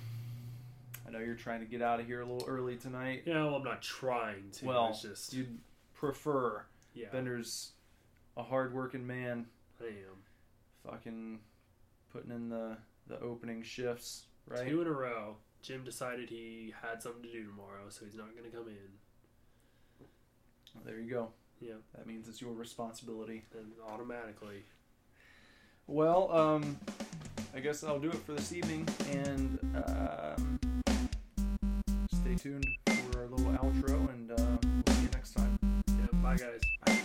i know you're trying to get out of here a little early tonight Yeah. Well, I'm not trying to. well it's just you'd prefer yeah. bender's a hard-working man I am. Fucking putting in the the opening shifts right Two in a row. Jim decided he had something to do tomorrow, so he's not going to come in. there you go Yeah, that means it's your responsibility and automatically. Well, um, I guess I'll do it for this evening, and um, stay tuned for our little outro, and uh, we'll see you next time. Yeah. Bye, guys.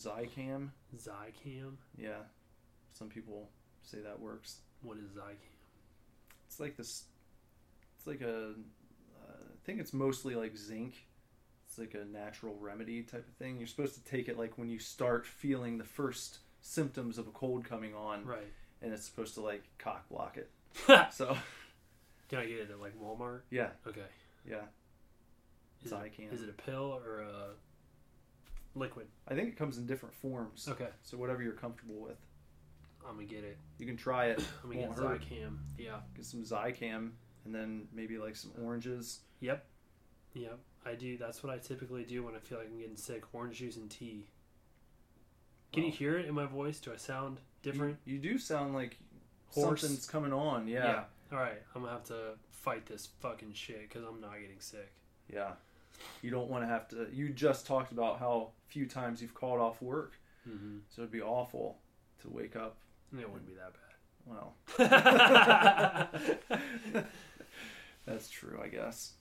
Zicam. Zicam. Yeah, some people say that works. What is Zicam? It's like this. It's like a. Uh, I think it's mostly like zinc. It's like a natural remedy type of thing. You're supposed to take it like when you start feeling the first symptoms of a cold coming on, Right. and it's supposed to like cock block it. [LAUGHS] So. Can I get it at like Walmart? yeah, Okay. yeah. Is Zicam. It, is it a pill or a liquid? I think it comes in different forms. Okay. So whatever you're comfortable with, I'm gonna get it. you can try it. [COUGHS] I'm gonna Won't get hurt. Zicam. Yeah. Get some Zicam, and then maybe like some oranges. Yep. Yep. I do. That's what I typically do when I feel like I'm getting sick. Orange juice and tea. Can you hear it in my voice? Do I sound different? You, you do sound like Hoarse. something's coming on. Yeah. All right. I'm gonna have to fight this fucking shit because I'm not getting sick. Yeah. You don't want to have to. You just talked about how few times you've called off work, Mm-hmm. so it'd be awful to wake up. It wouldn't be that bad. Well, [LAUGHS] [LAUGHS] that's true, I guess.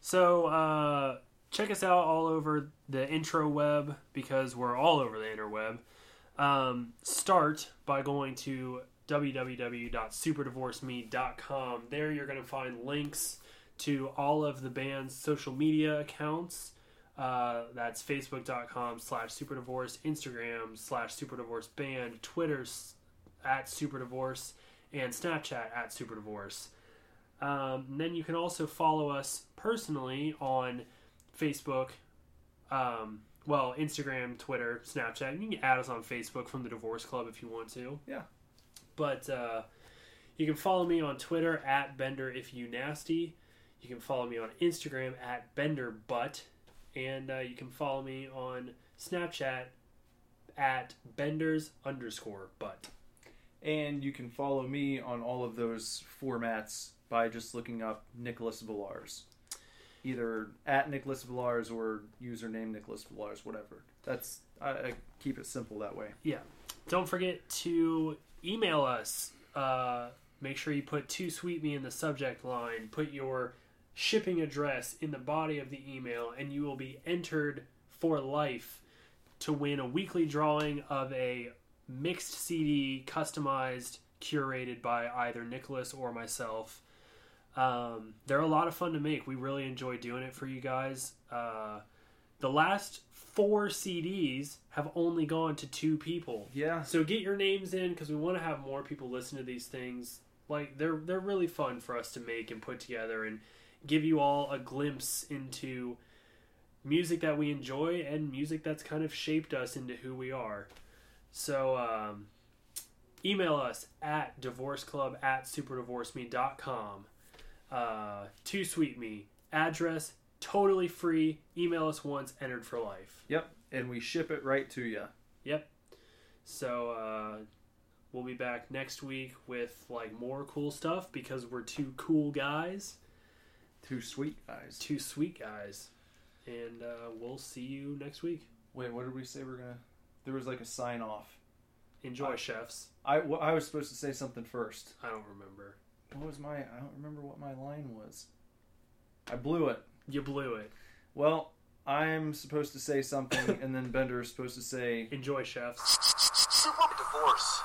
So uh, check us out all over the intro web because we're all over the interweb. Um, start by going to www.superdivorceme.com. There you're going to find links to all of the band's social media accounts. Uh, that's facebook.com slash superdivorce, Instagram slash superdivorceband, Twitter s- at superdivorce, and Snapchat at superdivorce. Um, and then you can also follow us personally on Facebook, um, well, Instagram, Twitter, Snapchat. You can add us on Facebook from the Divorce Club if you want to. Yeah. But uh, you can follow me on Twitter at Bender if you nasty. You can follow me on Instagram at Bender Butt, and uh, you can follow me on Snapchat at Benders underscore Butt. And you can follow me on all of those formats by just looking up Nicholas Villars. Either at Nicholas Villars or username Nicholas Villars, whatever. That's I, I keep it simple that way. Yeah. Don't forget to email us. Uh, make sure you put "Too Sweet Me" in the subject line. Put your shipping address in the body of the email, and you will be entered for life to win a weekly drawing of a mixed CD, customized, curated by either Nicholas or myself. Um, they're a lot of fun to make. We really enjoy doing it for you guys. Uh, the last four CDs have only gone to two people. Yeah. So get your names in because we want to have more people listen to these things. Like they're they're really fun for us to make and put together and give you all a glimpse into music that we enjoy and music that's kind of shaped us into who we are. So um, email us at divorceclub at superdivorceme.com. Uh, to sweet me address totally free. Email us once, entered for life. Yep. And we ship it right to you. Yep. So uh, we'll be back next week with like more cool stuff because we're two cool guys, Two sweet guys. two sweet guys, and uh, we'll see you next week. Wait, what did we say we're gonna? There was like a sign off. Enjoy, Uh, chefs. I, well, I was supposed to say something first. I don't remember. What was my? I don't remember what my line was. I blew it. You blew it. Well, I'm supposed to say something, [LAUGHS] and then Bender is supposed to say, Enjoy, chefs. Super divorce.